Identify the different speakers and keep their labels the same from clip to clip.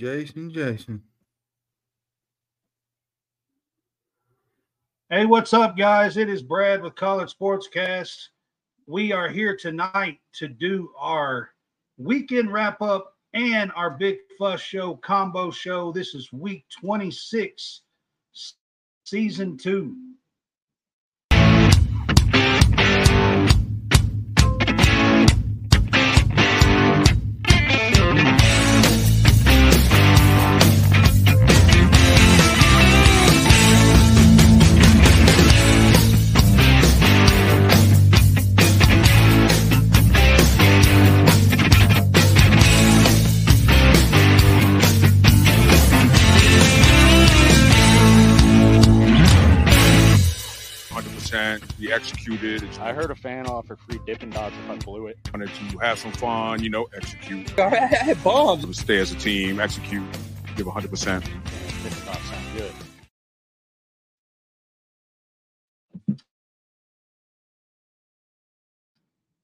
Speaker 1: Jason, Jason.
Speaker 2: Hey, what's up, guys? It is Brad with College Sportscast. We are here tonight to do our weekend wrap up and our Big Fuss Show combo show. This is week 26, season two.
Speaker 3: Executed.
Speaker 4: I heard a fan offer free Dippin' Dots if I blew it.
Speaker 3: wanted to have some fun, you know, execute.
Speaker 4: I had bombs.
Speaker 3: Stay as a team, execute, give hundred percent.
Speaker 4: Dippin' Dots sound good.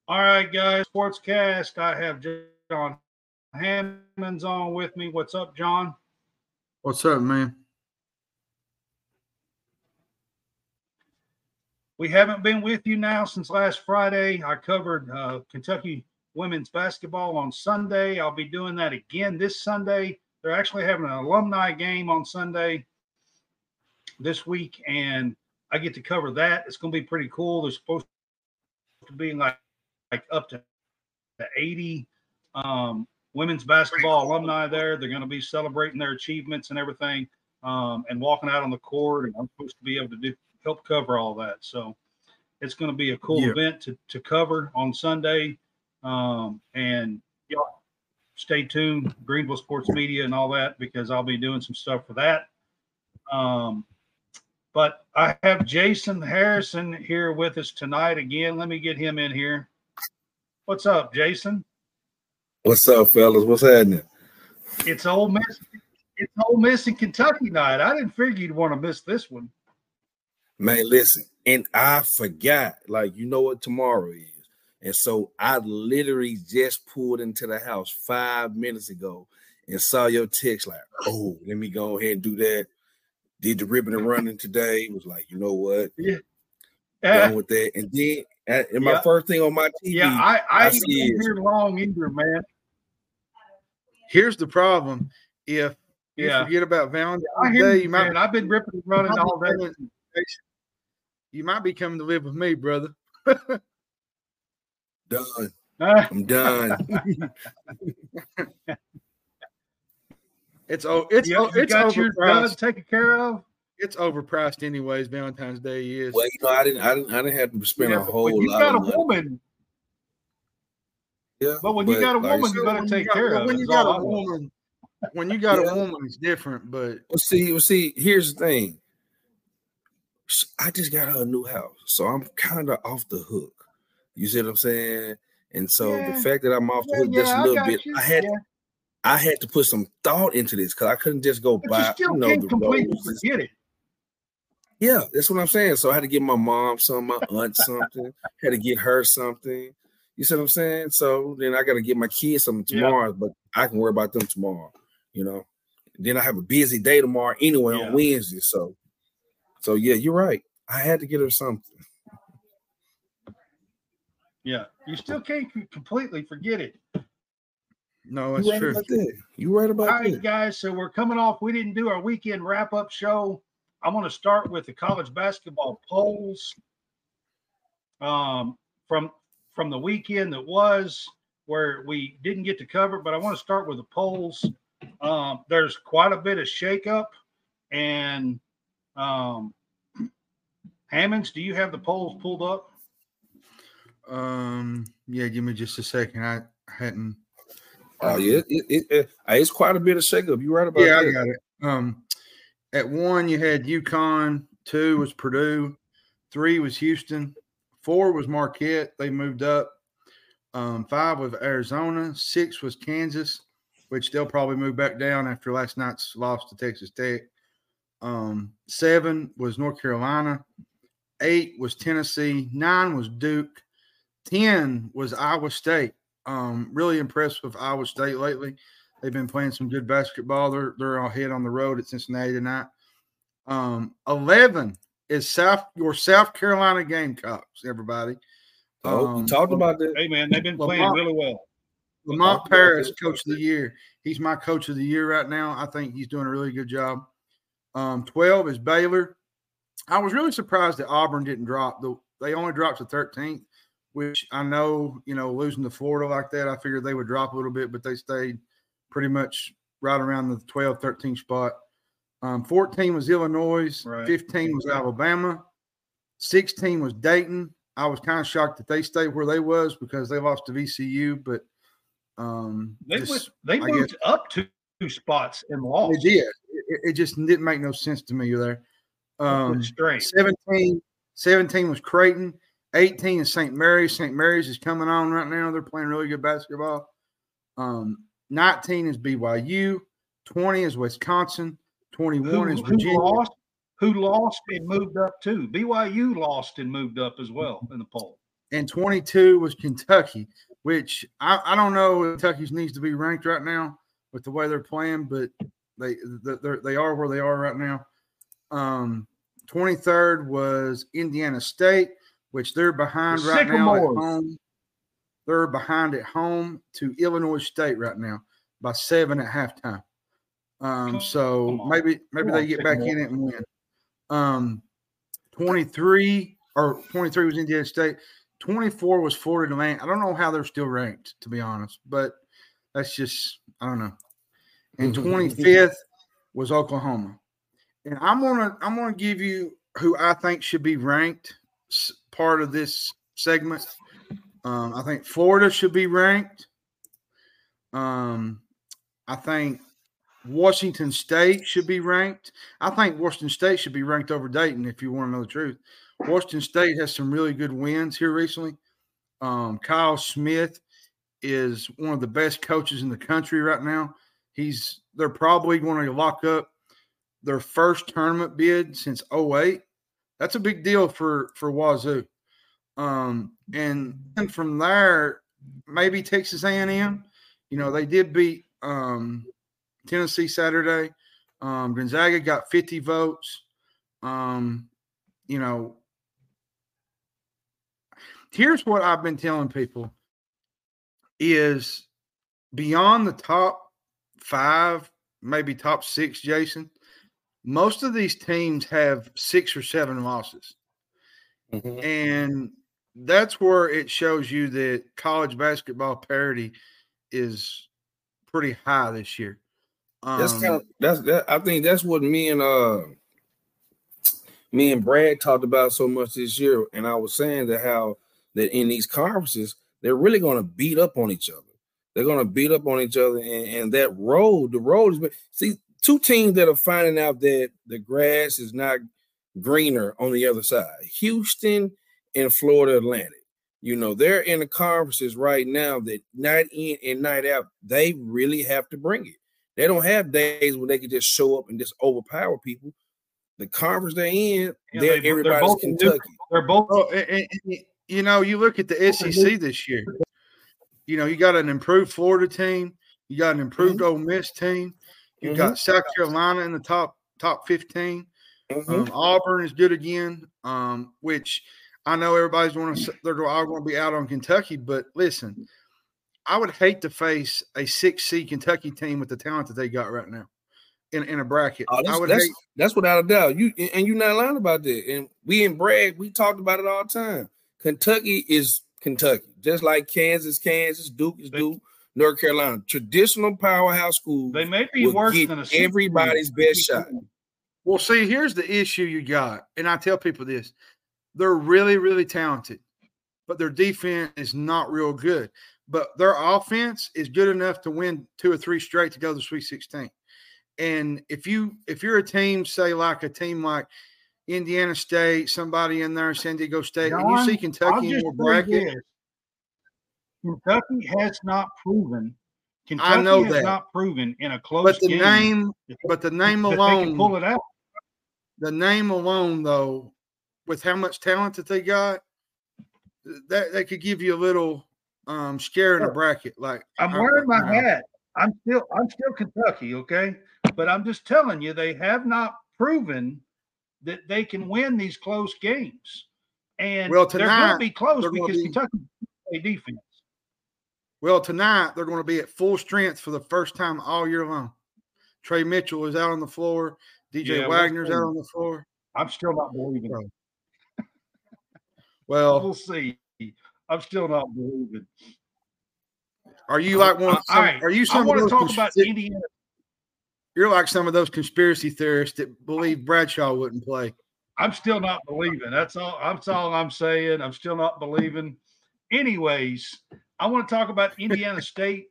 Speaker 2: All right, guys, Sportscast. I have Jon Hammonds on with me. What's up, John?
Speaker 1: What's up, man?
Speaker 2: We haven't been with you now since last Friday. I covered uh, Kentucky women's basketball on Sunday. I'll be doing that again this Sunday. They're actually having an alumni game on Sunday this week, and I get to cover that. It's going to be pretty cool. There's supposed to be like like up to to 80 um, women's basketball alumni there. They're going to be celebrating their achievements and everything, um, and walking out on the court. And I'm supposed to be able to do help cover all that. So it's going to be a cool
Speaker 1: Yeah.
Speaker 2: event to, to cover on Sunday. Um, and y'all stay tuned, Greenville Sports Media and all that, because I'll be doing some stuff for that. Um, but I have Jason Harrison here with us tonight again. Let me get him in here. What's up, Jason?
Speaker 5: What's up, fellas? What's happening?
Speaker 2: It's Ole Miss. It's Ole Miss and Kentucky night. I didn't figure you'd want to miss this one.
Speaker 5: Man, listen, and I forgot, like, you know what tomorrow is. And so I literally just pulled into the house five minutes ago and saw your text, like, oh, let me go ahead and do that. Did the ribbon and running today. Was like, you know what?
Speaker 2: Yeah.
Speaker 5: Done eh. with that. And then and my
Speaker 2: Yeah.
Speaker 5: first thing on my TV,
Speaker 2: Yeah, I, I,
Speaker 5: I
Speaker 2: ain't
Speaker 5: see
Speaker 2: been here long either, man.
Speaker 1: Here's the problem. If you
Speaker 2: Yeah.
Speaker 1: forget about Valentine's
Speaker 2: I hear
Speaker 1: Day,
Speaker 2: you,
Speaker 1: you might,
Speaker 2: man. I've been ripping and running all day.
Speaker 1: Coming- you might be coming to live with me, brother.
Speaker 5: done. I'm done.
Speaker 1: It's oh, it's
Speaker 2: you,
Speaker 1: oh,
Speaker 2: you
Speaker 1: it's
Speaker 2: got yours done,
Speaker 1: overpriced.
Speaker 2: taken care of.
Speaker 1: It's overpriced, anyways. Valentine's Day is.
Speaker 5: well, you know, I didn't I didn't I didn't have to spend
Speaker 2: Yeah,
Speaker 5: a whole
Speaker 2: when you
Speaker 5: lot
Speaker 2: got a
Speaker 5: money.
Speaker 2: woman,
Speaker 5: Yeah,
Speaker 2: but when you got a
Speaker 5: like
Speaker 2: woman, you
Speaker 5: said-
Speaker 2: better
Speaker 1: When
Speaker 2: take
Speaker 1: got-
Speaker 2: care
Speaker 1: well,
Speaker 2: of.
Speaker 1: When
Speaker 2: it,
Speaker 1: you
Speaker 2: is
Speaker 1: got
Speaker 2: all
Speaker 1: a
Speaker 2: I know.
Speaker 1: woman, when you got
Speaker 5: Yeah.
Speaker 1: a woman, it's different. But
Speaker 5: Well, see, well, see, here's the thing. I just got her a new house, so I'm kind of off the hook. You see what I'm saying? And so
Speaker 2: Yeah.
Speaker 5: the fact that I'm off the
Speaker 2: Yeah,
Speaker 5: hook just
Speaker 2: yeah,
Speaker 5: a
Speaker 2: I
Speaker 5: little bit,
Speaker 2: you.
Speaker 5: I had
Speaker 2: Yeah.
Speaker 5: I had to put some thought into this because I couldn't just go
Speaker 2: But
Speaker 5: buy.
Speaker 2: you still
Speaker 5: you know,
Speaker 2: can't
Speaker 5: the
Speaker 2: completely forget it.
Speaker 5: Yeah, that's what I'm saying. So I had to get my mom some, my aunt something, had to get her something. You see what I'm saying? So then I got to get my kids something
Speaker 2: Yeah.
Speaker 5: tomorrow, but I can worry about them tomorrow. You know. Then I have a busy day tomorrow anyway
Speaker 2: Yeah.
Speaker 5: on Wednesday. So, so yeah, you're right. I had to get her something.
Speaker 2: Yeah, you still can't completely forget it.
Speaker 1: no, that's
Speaker 5: You
Speaker 1: it's
Speaker 5: right
Speaker 1: true.
Speaker 5: about that. You right about
Speaker 2: All right,
Speaker 5: that.
Speaker 2: guys. So we're coming off. We didn't do our weekend wrap up show. I want to start with the college basketball polls um, from from the weekend that was where we didn't get to cover. But I want to start with the polls. Um, there's quite a bit of shakeup, and um, Hammonds, do you have the polls pulled up?
Speaker 1: Um, yeah, give me just a second. I hadn't.
Speaker 5: Oh yeah, it, it, it, it's quite a bit of shakeup. You right about
Speaker 1: Yeah, I got it. Um, at one you had UConn, two was Purdue, three was Houston, four was Marquette. They moved up. Um, five was Arizona, six was Kansas, which they'll probably move back down after last night's loss to Texas Tech. Um, seven was North Carolina, eight was Tennessee, nine was Duke, ten was Iowa State. Um, really impressed with Iowa State lately. They've been playing some good basketball. They're they're ahead on the road at Cincinnati tonight. Um, eleven is South your South Carolina Gamecocks. Everybody,
Speaker 5: Oh,
Speaker 1: Um,
Speaker 5: we talked about that.
Speaker 2: Hey man, they've been playing really well.
Speaker 1: Lamont Paris. Coach of the Year. He's my Coach of the Year right now. I think he's doing a really good job. Um, Twelve is Baylor. I was really surprised that Auburn didn't drop. The, they only dropped to 13th, which I know, you know, losing to Florida like that, I figured they would drop a little bit, but they stayed pretty much right around the 12, 13 spot. Um, 14 was Illinois,
Speaker 2: Right.
Speaker 1: 15 was Alabama, 16 was Dayton. I was kind of shocked that they stayed where they was because they lost to VCU, but um,
Speaker 2: They
Speaker 1: just-
Speaker 2: they
Speaker 1: I
Speaker 2: moved up two, two spots and lost.
Speaker 1: they did. It, it just didn't make no sense to me there. Um,
Speaker 2: Strange.
Speaker 1: 17, 17 was Creighton. 18 is St. Mary's. St. Mary's is coming on right now. They're playing really good basketball. Um, 19 is BYU. 20 is Wisconsin. 21
Speaker 2: Who,
Speaker 1: is
Speaker 2: who lost? Who lost and moved up too? BYU lost and moved up as well in the poll.
Speaker 1: And 22 was Kentucky, which I, I don't know if Kentucky's needs to be ranked right now with the way they're playing, but they they're, they are where they are right now. Um, 23rd was Indiana State, which they're behind
Speaker 2: The
Speaker 1: right now at home. They're behind at home to Illinois State right now by seven at halftime. Um, so maybe maybe they get back in it and win. Um, 23 or 23 was Indiana State. 24 was Florida Atlantic. I don't know how they're still ranked, to be honest, but that's just I don't know. And 25th was Oklahoma. And I'm gonna I'm gonna give you who I think should be ranked part of this segment. Um, I think Florida should be ranked. Um, I think Washington State should be ranked. I think Washington State should be ranked over Dayton. If you want to know the truth, Washington State has some really good wins here recently. Um, Kyle Smith is one of the best coaches in the country right now. He's they're probably going to lock up their first tournament bid since 08. That's a big deal for for Wazoo. Um, and then from there, maybe Texas A&M. You know, they did beat um, Tennessee Saturday. Um, Gonzaga got 50 votes. Um, you know, here's what I've been telling people is beyond the top five, maybe top six, Jason, most of these teams have six or seven losses.
Speaker 5: Mhm.
Speaker 1: And that's where it shows you that college basketball parity is pretty high this year. Um,
Speaker 5: That's kind of that's that. I think that's what me and uh me and Brad talked about so much this year, and I was saying that how that in these conferences they're really going to beat up on each other. They're going to beat up on each other, and, and that road, the road is see two teams that are finding out that the grass is not greener on the other side. Houston and Florida Atlantic. You know, they're in the conferences right now that night in and night out, they really have to bring it. They don't have days where they can just show up and just overpower people. The conference they're in,
Speaker 2: Yeah,
Speaker 5: they're
Speaker 2: they- they're both
Speaker 5: Kentucky.
Speaker 2: They're both
Speaker 1: Oh, and, and- and, you know, you look at the SEC this year. You know, you got an improved Florida team. You got an improved Ole Miss team. You
Speaker 5: Mhm.
Speaker 1: got South Carolina in the top top fifteen.
Speaker 5: Mhm.
Speaker 1: Um, Auburn is good again. Um, which I know everybody's going to they're all going to be out on Kentucky, but listen, I would hate to face a six C Kentucky team with the talent that they got right now in, in a bracket.
Speaker 5: Oh,
Speaker 1: I
Speaker 5: that's,
Speaker 1: would
Speaker 5: that's, that's without a doubt. You and you're not lying about that. And we and Brad, we talked about it all the time. Kentucky is Kentucky, just like Kansas, Kansas, Duke is
Speaker 2: They-
Speaker 5: Duke, North Carolina. Traditional powerhouse schools.
Speaker 2: they may be worse
Speaker 5: get
Speaker 2: than a
Speaker 5: everybody's
Speaker 2: Bowl.
Speaker 5: best shot.
Speaker 1: Well, see, here's the issue you got, and I tell people this: they're really, really talented, but their defense is not real good. But their offense is good enough to win two or three straight to go to the Sweet 16. And if you if you're a team, say like a team like Indiana State, somebody in there, San Diego State, and you see Kentucky in your bracket,
Speaker 2: this. Kentucky has not proven. Kentucky
Speaker 1: know
Speaker 2: has
Speaker 1: that.
Speaker 2: not proven in a close
Speaker 1: but the
Speaker 2: game
Speaker 1: name, but the name
Speaker 2: that they can
Speaker 1: alone,
Speaker 2: pull it out.
Speaker 1: the name alone, though, with how much talent that they got, that that could give you a little um scare in a bracket. Like
Speaker 2: I'm wearing my hat. I'm still I'm still Kentucky, okay? But I'm just telling you, they have not proven that they can win these close games. And
Speaker 1: Well,
Speaker 2: they're going to be close because
Speaker 1: be-
Speaker 2: Kentucky play defense.
Speaker 1: Well, tonight they're going to be at full strength for the first time all year long. Tre Mitchell is out on the floor. DJ
Speaker 2: Yeah,
Speaker 1: Wagner's out on the floor.
Speaker 2: I'm still not believing.
Speaker 1: Well,
Speaker 2: We'll see. I'm still not believing.
Speaker 1: are you like one? Of some,
Speaker 2: right,
Speaker 1: Are you
Speaker 2: I
Speaker 1: some of
Speaker 2: want to talk about Indiana.
Speaker 1: you're like some of those conspiracy theorists that believe Bradshaw wouldn't play.
Speaker 2: I'm still not believing. That's all. That's all I'm saying. I'm still not believing. Anyways, I want to talk about Indiana State.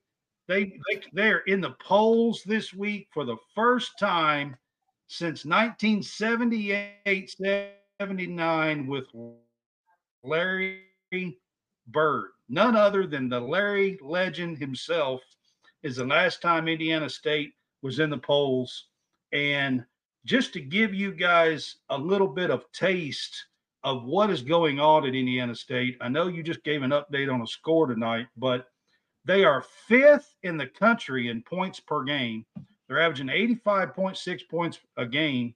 Speaker 2: They they they're in the polls this week for the first time since 1978 79 with Larry Bird. None other than the Larry legend himself is the last time Indiana State was in the polls. And just to give you guys a little bit of taste of what is going on at Indiana State, I know you just gave an update on a score tonight, but they are fifth in the country in points per game. They're averaging 85.6 points a game.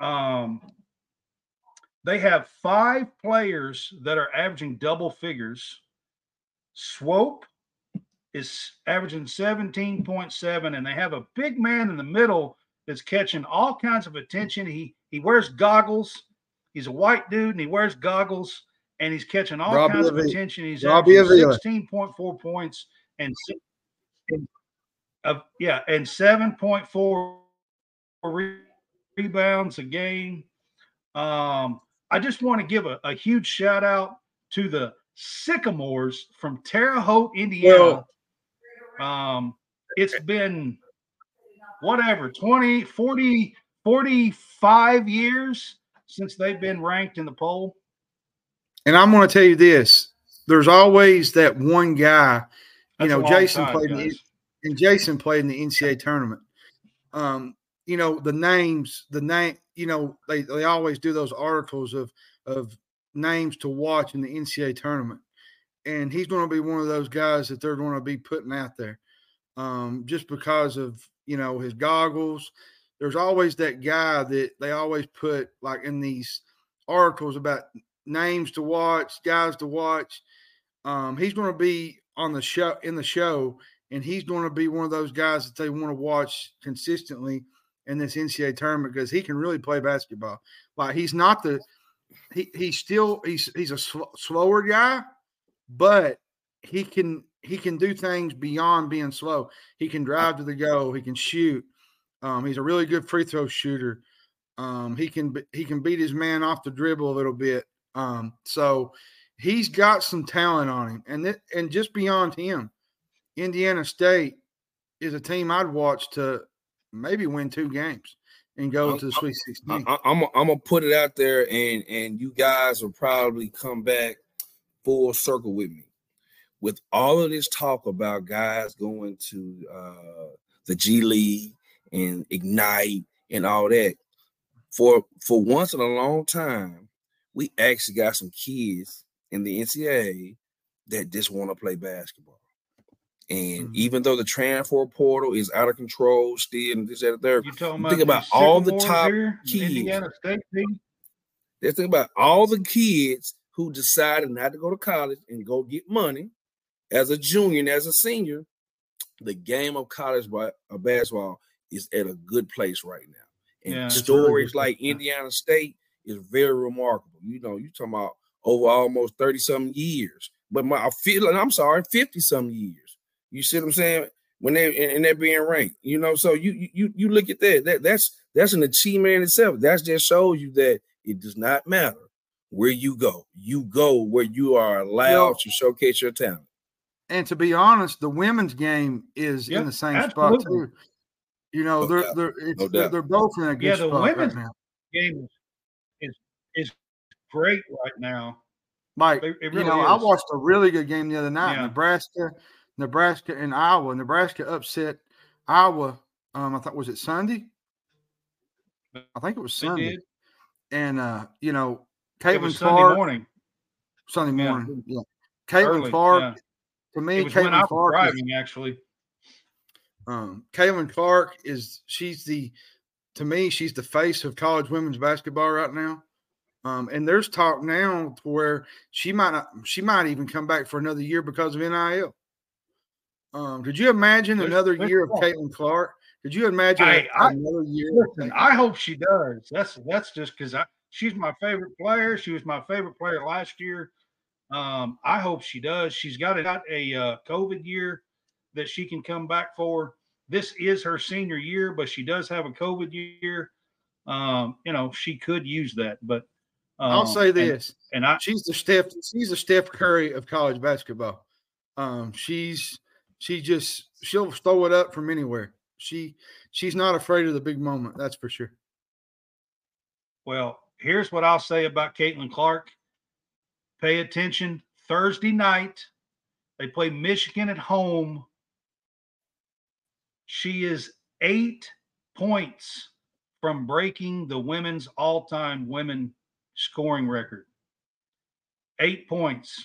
Speaker 2: Um, they have five players that are averaging double figures. Swope is averaging 17.7, and they have a big man in the middle that's catching all kinds of attention. He he wears goggles. He's a white dude and he wears goggles and he's catching all
Speaker 1: Robbie
Speaker 2: kinds of attention. He's
Speaker 1: Robbie
Speaker 2: averaging 16.4 points and, uh, yeah, and 7.4 re- rebounds a game. Um, I just want to give a, a huge shout out to the Sycamores from Terre Haute, Indiana. um, it's been whatever 20, 40, 45 years since they've been ranked in the poll.
Speaker 1: And I'm going to tell you this: there's always that one guy. You
Speaker 2: That's
Speaker 1: know, Jason
Speaker 2: time,
Speaker 1: played in and Jason played in the NCAA tournament. Um, you know, the names, the name, you know, they, they always do those articles of of names to watch in the NCAA tournament. And he's going to be one of those guys that they're going to be putting out there. Um, just because of, you know, his goggles. There's always that guy that they always put like in these articles about names to watch, guys to watch. Um, he's going to be on the show in the show, and he's going to be one of those guys that they want to watch consistently in this NCAA tournament because he can really play basketball. Like he's not the he he's still he's he's a sl- slower guy, but he can he can do things beyond being slow. He can drive to the goal. He can shoot. Um, he's a really good free throw shooter. Um, he can he can beat his man off the dribble a little bit. Um, so he's got some talent on him, and th- and just beyond him, Indiana State is a team I'd watch to maybe win two games and go
Speaker 5: I'm-
Speaker 1: to the Sweet Sixteen.
Speaker 5: I, am I'm gonna put it out there, and and you guys will probably come back full circle with me. With all of this talk about guys going to uh, the G League and Ignite and all that, for for once in a long time, we actually got some kids in the NCAA that just want to play basketball. And
Speaker 1: Mhm.
Speaker 5: even though the transfer portal is out of control still, and this, that, and third,
Speaker 2: You talking
Speaker 5: Think
Speaker 2: about,
Speaker 5: all the top
Speaker 2: here
Speaker 5: kids.
Speaker 2: State?
Speaker 5: Let's think about all the kids who decided not to go to college and go get money as a junior and as a senior. The game of college basketball is at a good place right now. And
Speaker 2: Yeah,
Speaker 1: a really
Speaker 5: stories like. Indiana State is very remarkable. You know, you talking about over almost 30 some years. But my I feel I'm sorry, 50 some years. You see what I'm saying? When they and, they're being ranked, you know. So you you you look at that. That that's that's an achievement in itself. That just shows you that it does not matter where you go. You go where you are allowed to showcase your talent.
Speaker 1: And to be honest, the women's game is
Speaker 2: Yep,
Speaker 1: in the same
Speaker 2: absolutely.
Speaker 1: spot too. You know,
Speaker 5: No
Speaker 1: they're they're it's,
Speaker 5: no
Speaker 1: they're, they're both in a good
Speaker 2: Yeah, the women's-
Speaker 1: right now.
Speaker 2: Game is, is is great right now.
Speaker 1: Like
Speaker 2: It- it
Speaker 1: you
Speaker 2: really
Speaker 1: know, I watched a really good game the other night.
Speaker 2: Yeah.
Speaker 1: Nebraska, Nebraska, and Iowa. Nebraska upset Iowa. Um, I thought was it Sunday? I think it was Sunday. And uh, you know,
Speaker 2: It
Speaker 1: Caitlin
Speaker 2: was Sunday
Speaker 1: Clark
Speaker 2: morning.
Speaker 1: Sunday morning. Yeah, Caitlin
Speaker 2: Early,
Speaker 1: Clark.
Speaker 2: yeah.
Speaker 1: To me,
Speaker 2: It was when I
Speaker 1: Caitlin
Speaker 2: was
Speaker 1: Clark. is-
Speaker 2: actually.
Speaker 1: Um, Caitlin Clark is she's the to me she's the face of college women's basketball right now. Um, and there's talk now to where she might not she might even come back for another year because of NIL. Um, could you imagine
Speaker 2: There's-
Speaker 1: another
Speaker 2: there's
Speaker 1: year of. Caitlin Clark? Could you imagine a-
Speaker 2: I-
Speaker 1: another year?
Speaker 2: Listen, I hope she does. That's that's just because I she's my favorite player. She was my favorite player last year. Um, I hope she does. She's got got a uh, COVID year that she can come back for. This is her senior year, but she does have a COVID year. Um, you know, she could use that, but um,
Speaker 1: I'll say
Speaker 2: and-
Speaker 1: this:
Speaker 2: and, I
Speaker 1: she's the Steph. She's the Steph Curry of college basketball. Um, she's she just she'll throw it up from anywhere. She she's not afraid of the big moment. That's for sure.
Speaker 2: Well, here's what I'll say about Caitlin Clark. Pay attention. Thursday night, they play Michigan at home. She is eight points from breaking the women's all time women scoring record. Eight points.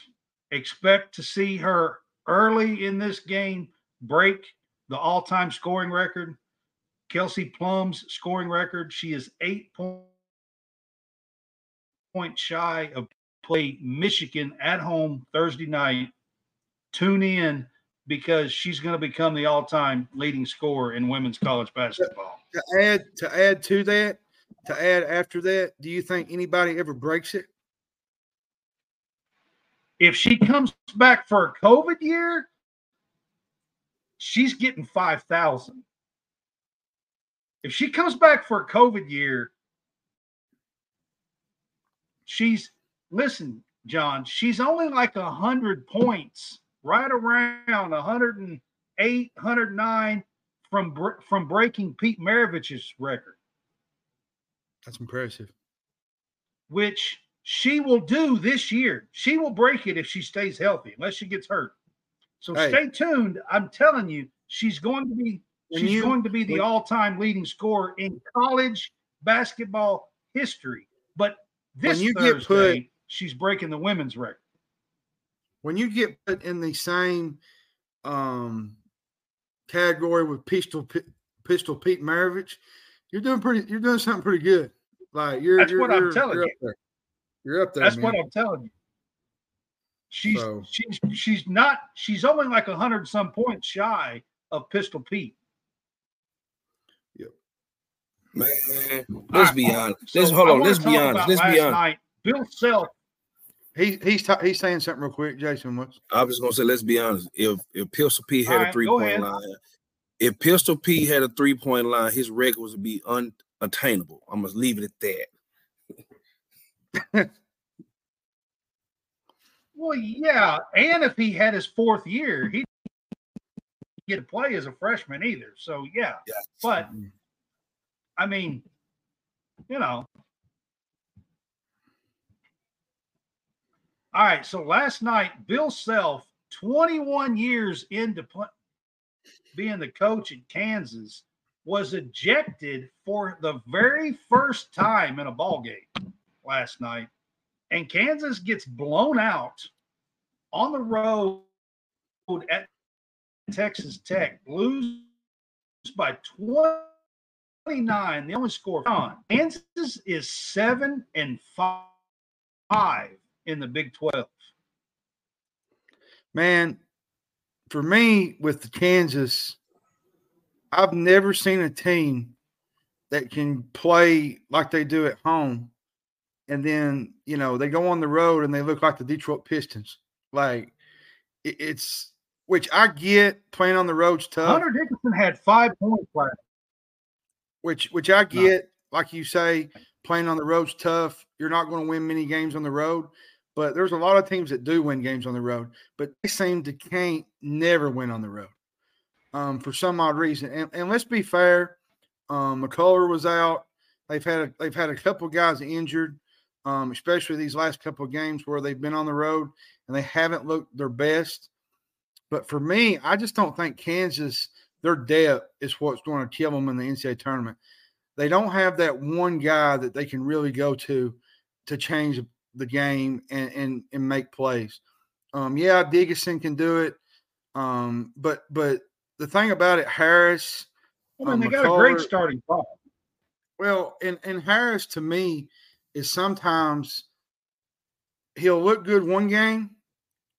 Speaker 2: Expect to see her early in this game break the all time scoring record. Kelsey Plum's scoring record. She is eight points point shy of play Michigan at home Thursday night. Tune in because she's going to become the all-time leading scorer in women's college basketball.
Speaker 1: To add to add to that, to add after that, do you think anybody ever breaks it?
Speaker 2: If she comes back for a COVID year, she's getting 5,000. If she comes back for a COVID year, she's listen, Jon, she's only like a hundred points, right around 108, 109 from from breaking Pete Maravich's record,
Speaker 1: That's impressive.
Speaker 2: which she will do this year. She will break it if she stays healthy, unless she gets hurt. So
Speaker 1: Hey.
Speaker 2: stay tuned. I'm telling you, she's going to be
Speaker 1: When
Speaker 2: she's
Speaker 1: you-
Speaker 2: going to be the
Speaker 1: when-
Speaker 2: all-time leading scorer in college basketball history. But this
Speaker 1: you get
Speaker 2: Thursday,
Speaker 1: put-
Speaker 2: she's breaking the women's record.
Speaker 1: When you get put in the same um category with Pistol Pistol Pete Maravich, you're doing pretty. You're doing something pretty good. Like you're.
Speaker 2: That's
Speaker 1: you're,
Speaker 2: what I'm
Speaker 1: you're-
Speaker 2: telling
Speaker 1: you're
Speaker 2: you.
Speaker 1: Up there. You're up there.
Speaker 2: That's
Speaker 1: man.
Speaker 2: what I'm telling you. She's
Speaker 1: So-
Speaker 2: she's she's not she's only like a hundred some points shy of Pistol Pete.
Speaker 5: Man, let's be honest. Let's hold on. Let's be honest. Let's be honest.
Speaker 2: Night, Bill Self
Speaker 1: He he's ta- he's saying something real quick. Jason was.
Speaker 5: I'm just gonna say, let's be honest. If if Pistol P had
Speaker 2: All
Speaker 5: a three point
Speaker 2: ahead.
Speaker 5: line, if Pistol P had a three point line, his record would be unattainable. I'm gonna leave it at that.
Speaker 2: Well, yeah, and if he had his fourth year, he get to play as a freshman either. So yeah,
Speaker 5: Yeah.
Speaker 2: but I mean, you know. All right, so last night, Bill Self, 21 years into pl- being the coach at Kansas, was ejected for the very first time in a ball game last night and Kansas gets blown out on the road at Texas Tech, lose by 29. The only score on. Kansas is seven and five in the Big 12.
Speaker 1: Man, for me with the Kansas, I've never seen a team that can play like they do at home, and then you know they go on the road and they look like the Detroit Pistons. Like it's which I get playing on the road's tough.
Speaker 2: Hunter Dickinson had five points last.
Speaker 1: which which I get, like you say, playing on the road's tough. You're not going to win many games on the road, but there's a lot of teams that do win games on the road, but they seem to can't never win on the road um, for some odd reason. And, and let's be fair, um, McCullar was out. They've had a, they've had a couple guys injured, um, especially these last couple of games where they've been on the road and they haven't looked their best. But for me, I just don't think Kansas their depth is what's going to kill them in the NCAA tournament. They don't have that one guy that they can really go to to change the game and and, and make plays. Um, yeah, Dickinson can do it, um, but but the thing about it, Harris.
Speaker 2: I mean,
Speaker 1: Um,
Speaker 2: they got a great starting five.
Speaker 1: Well, and and Harris to me is sometimes he'll look good one game,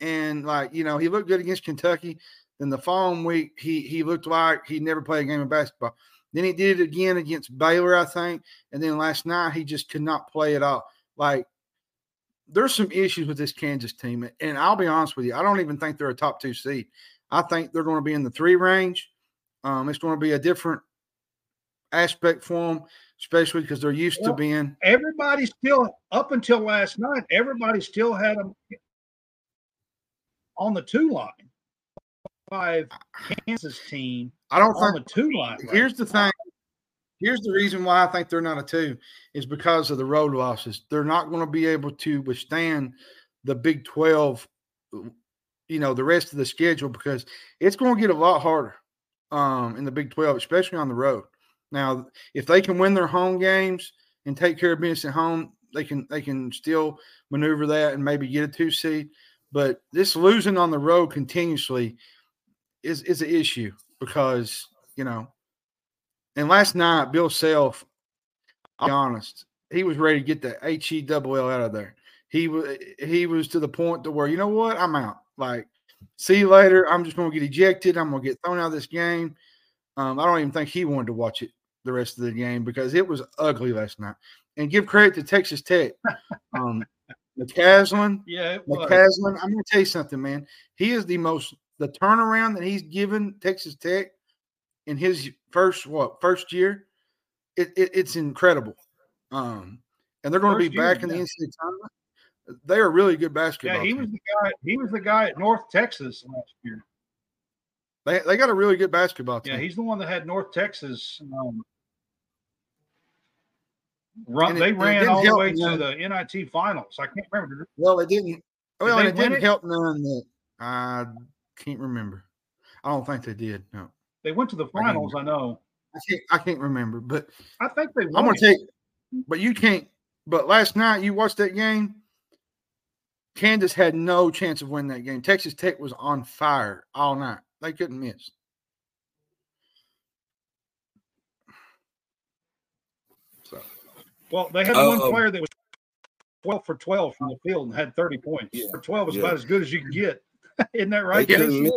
Speaker 1: and like you know he looked good against Kentucky. Then the following week he he looked like he never played a game of basketball. Then he did it again against Baylor, I think, and then last night he just could not play at all. Like there's some issues with this Kansas team, and I'll be honest with you, I don't even think they're a top two seed. I think they're going to be in the three range. Um, it's going to be a different aspect for them, especially because they're used
Speaker 2: Well,
Speaker 1: to being.
Speaker 2: Everybody still, up until last night, everybody still had them on the two line. Five Kansas team
Speaker 1: I don't
Speaker 2: on
Speaker 1: think.
Speaker 2: the two line. right
Speaker 1: Here's the thing. Here's the reason why I think they're not a two is because of the road losses. They're not going to be able to withstand the Big Twelve. You know the rest of the schedule because it's going to get a lot harder um, in the Big Twelve, especially on the road. Now, if they can win their home games and take care of business at home, they can they can still maneuver that and maybe get a two seed. But this losing on the road continuously is is an issue because you know. And last night, Bill Self, I'll be honest, he was ready to get the H E double L out of there. He was he was to the point to where you know what, I'm out. Like, see you later. I'm just going to get ejected. I'm going to get thrown out of this game. Um, I don't even think he wanted to watch it the rest of the game because it was ugly last night. And give credit to Texas Tech. Um, McCasland,
Speaker 2: Yeah.
Speaker 1: McCasland, I'm going to tell you something, man. He is the most the turnaround that he's given Texas Tech in his first what first year. It, it it's incredible. Um, and they're going to be
Speaker 2: First year,
Speaker 1: back in the
Speaker 2: yeah.
Speaker 1: NCAA tournament. They are really good basketball.
Speaker 2: Yeah, he
Speaker 1: team.
Speaker 2: was the guy. He was the guy at North Texas last year.
Speaker 1: They, they got a really good basketball team.
Speaker 2: Yeah, he's the one that had North Texas. Um, run,
Speaker 1: it-
Speaker 2: they ran all the way
Speaker 1: none.
Speaker 2: to the NIT finals. I can't remember.
Speaker 1: well, it didn't. Well,
Speaker 2: they
Speaker 1: it didn't
Speaker 2: it?
Speaker 1: help none that I can't remember. I don't think they did. No,
Speaker 2: They went to the finals. I know.
Speaker 1: I can't. I can't remember. But
Speaker 2: I think they won.
Speaker 1: I'm going
Speaker 2: it.
Speaker 1: to take. But you can't. But last night you watched that game. Kansas had no chance of winning that game. Texas Tech was on fire all night. They couldn't miss. So
Speaker 2: Well, they had
Speaker 5: Uh,
Speaker 2: one
Speaker 5: um,
Speaker 2: player that was 12 for 12 from the field and had 30 points.
Speaker 5: Yeah,
Speaker 2: For 12 is
Speaker 5: yeah.
Speaker 2: about as good as you can get. Isn't that
Speaker 5: They
Speaker 2: right?
Speaker 5: couldn't miss,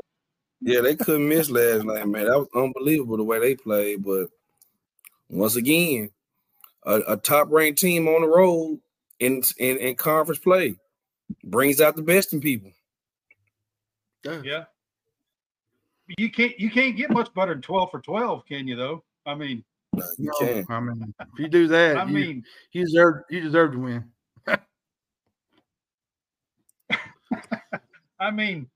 Speaker 5: yeah, they couldn't miss last night, man. That was unbelievable the way they played. But once again, a, a top ranked team on the road in, in in conference play brings out the best in people.
Speaker 1: yeah.
Speaker 2: Yeah. You can't you can't get much better than 12 for 12, can you though? I mean,
Speaker 5: You
Speaker 1: No,
Speaker 5: can.
Speaker 1: I mean, if you do that,
Speaker 2: I
Speaker 1: you,
Speaker 2: mean,
Speaker 1: you deserve you deserve to win.
Speaker 2: I mean,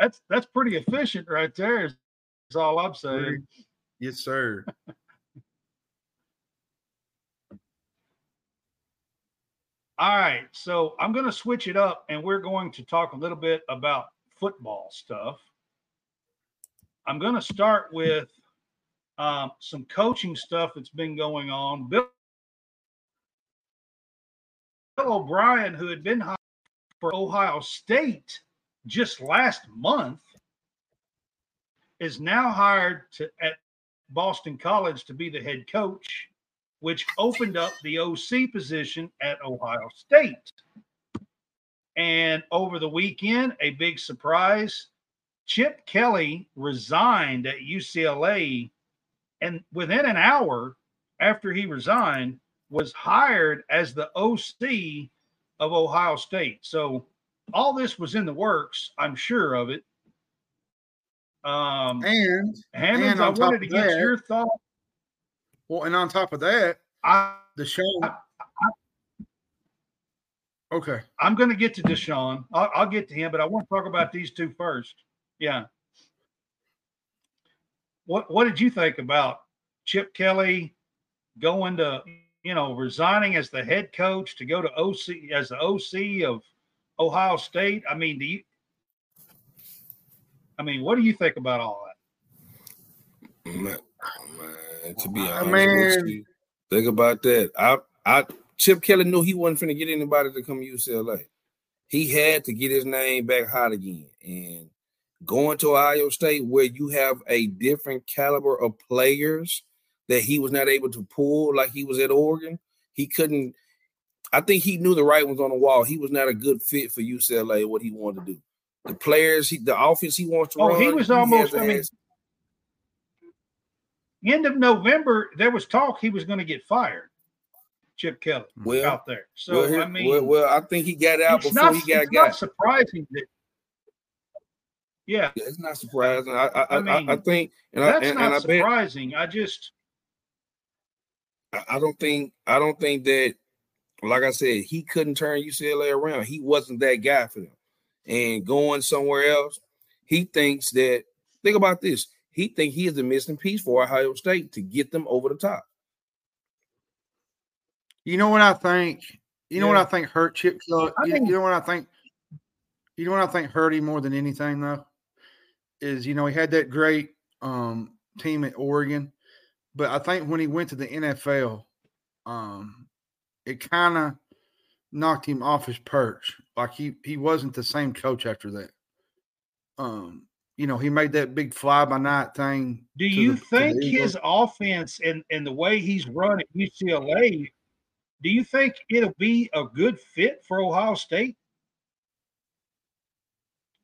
Speaker 2: that's that's pretty efficient right there. Is, is all I'm saying.
Speaker 1: Yes, sir.
Speaker 2: All right, so I'm going to switch it up, and we're going to talk a little bit about football stuff. I'm going to start with um, some coaching stuff that's been going on. Bill, Bill O'Brien, who had been hired for Ohio State just last month, is now hired to at Boston College to be the head coach which opened up the OC position at Ohio State. And over the weekend, a big surprise Chip Kelly resigned at UCLA. And within an hour after he resigned, was hired as the OC of Ohio State. So all this was in the works. I'm sure of it. Um,
Speaker 1: And
Speaker 2: Hammonds,
Speaker 1: and
Speaker 2: I wanted to get
Speaker 1: that-
Speaker 2: your thought.
Speaker 1: well, and on top of that,
Speaker 2: I,
Speaker 1: Deshaun. Okay.
Speaker 2: I'm going to get to Deshaun. I'll, I'll get to him, but I want to talk about these two first. Yeah. What What did you think about Chip Kelly going to, you know, resigning as the head coach to go to OC as the OC of Ohio State? I mean, do you? I mean, what do you think about all that?
Speaker 5: Man, man, to be honest
Speaker 1: man.
Speaker 5: with you, think about that. I, I, Chip Kelly knew he wasn't going to get anybody to come to UCLA. He had to get his name back hot again, and going to Ohio State where you have a different caliber of players that he was not able to pull like he was at Oregon. He couldn't. I think he knew the right ones on the wall. He was not a good fit for UCLA. What he wanted to do, the players, he, the offense he wants to
Speaker 2: Oh,
Speaker 5: run.
Speaker 2: he was almost-
Speaker 5: has
Speaker 2: I mean, End of November, there was talk he was going to get fired. Chip Kelly
Speaker 5: Well,
Speaker 2: out there. So
Speaker 5: well,
Speaker 2: I mean,
Speaker 5: well, well, I think he got out before
Speaker 2: not,
Speaker 5: he got
Speaker 2: it's not
Speaker 5: got.
Speaker 2: surprising that. Yeah,
Speaker 5: Yeah, it's not surprising. I I,
Speaker 2: I
Speaker 5: I, I, I think, and I
Speaker 2: that's
Speaker 5: and,
Speaker 2: not
Speaker 5: and I bet
Speaker 2: surprising. I just
Speaker 5: I I don't think I don't think that, like I said, he couldn't turn UCLA around. He wasn't that guy for them. And going somewhere else, he thinks that. Think about this. He think he is the missing piece for Ohio State to get them over the top.
Speaker 1: You know what I think? You know what I think hurt Chip Kelly? You,
Speaker 2: think-
Speaker 1: you know what I think? You know what I think hurt him more than anything though? Is you know, he had that great um team at Oregon, but I think when he went to the NFL, um, it kind of knocked him off his perch. Like he he wasn't the same coach after that. Um, you know, he made that big fly by night thing.
Speaker 2: do you
Speaker 1: the-
Speaker 2: think his offense and and the way he's run at UCLA? Do you think it'll be a good fit for Ohio State?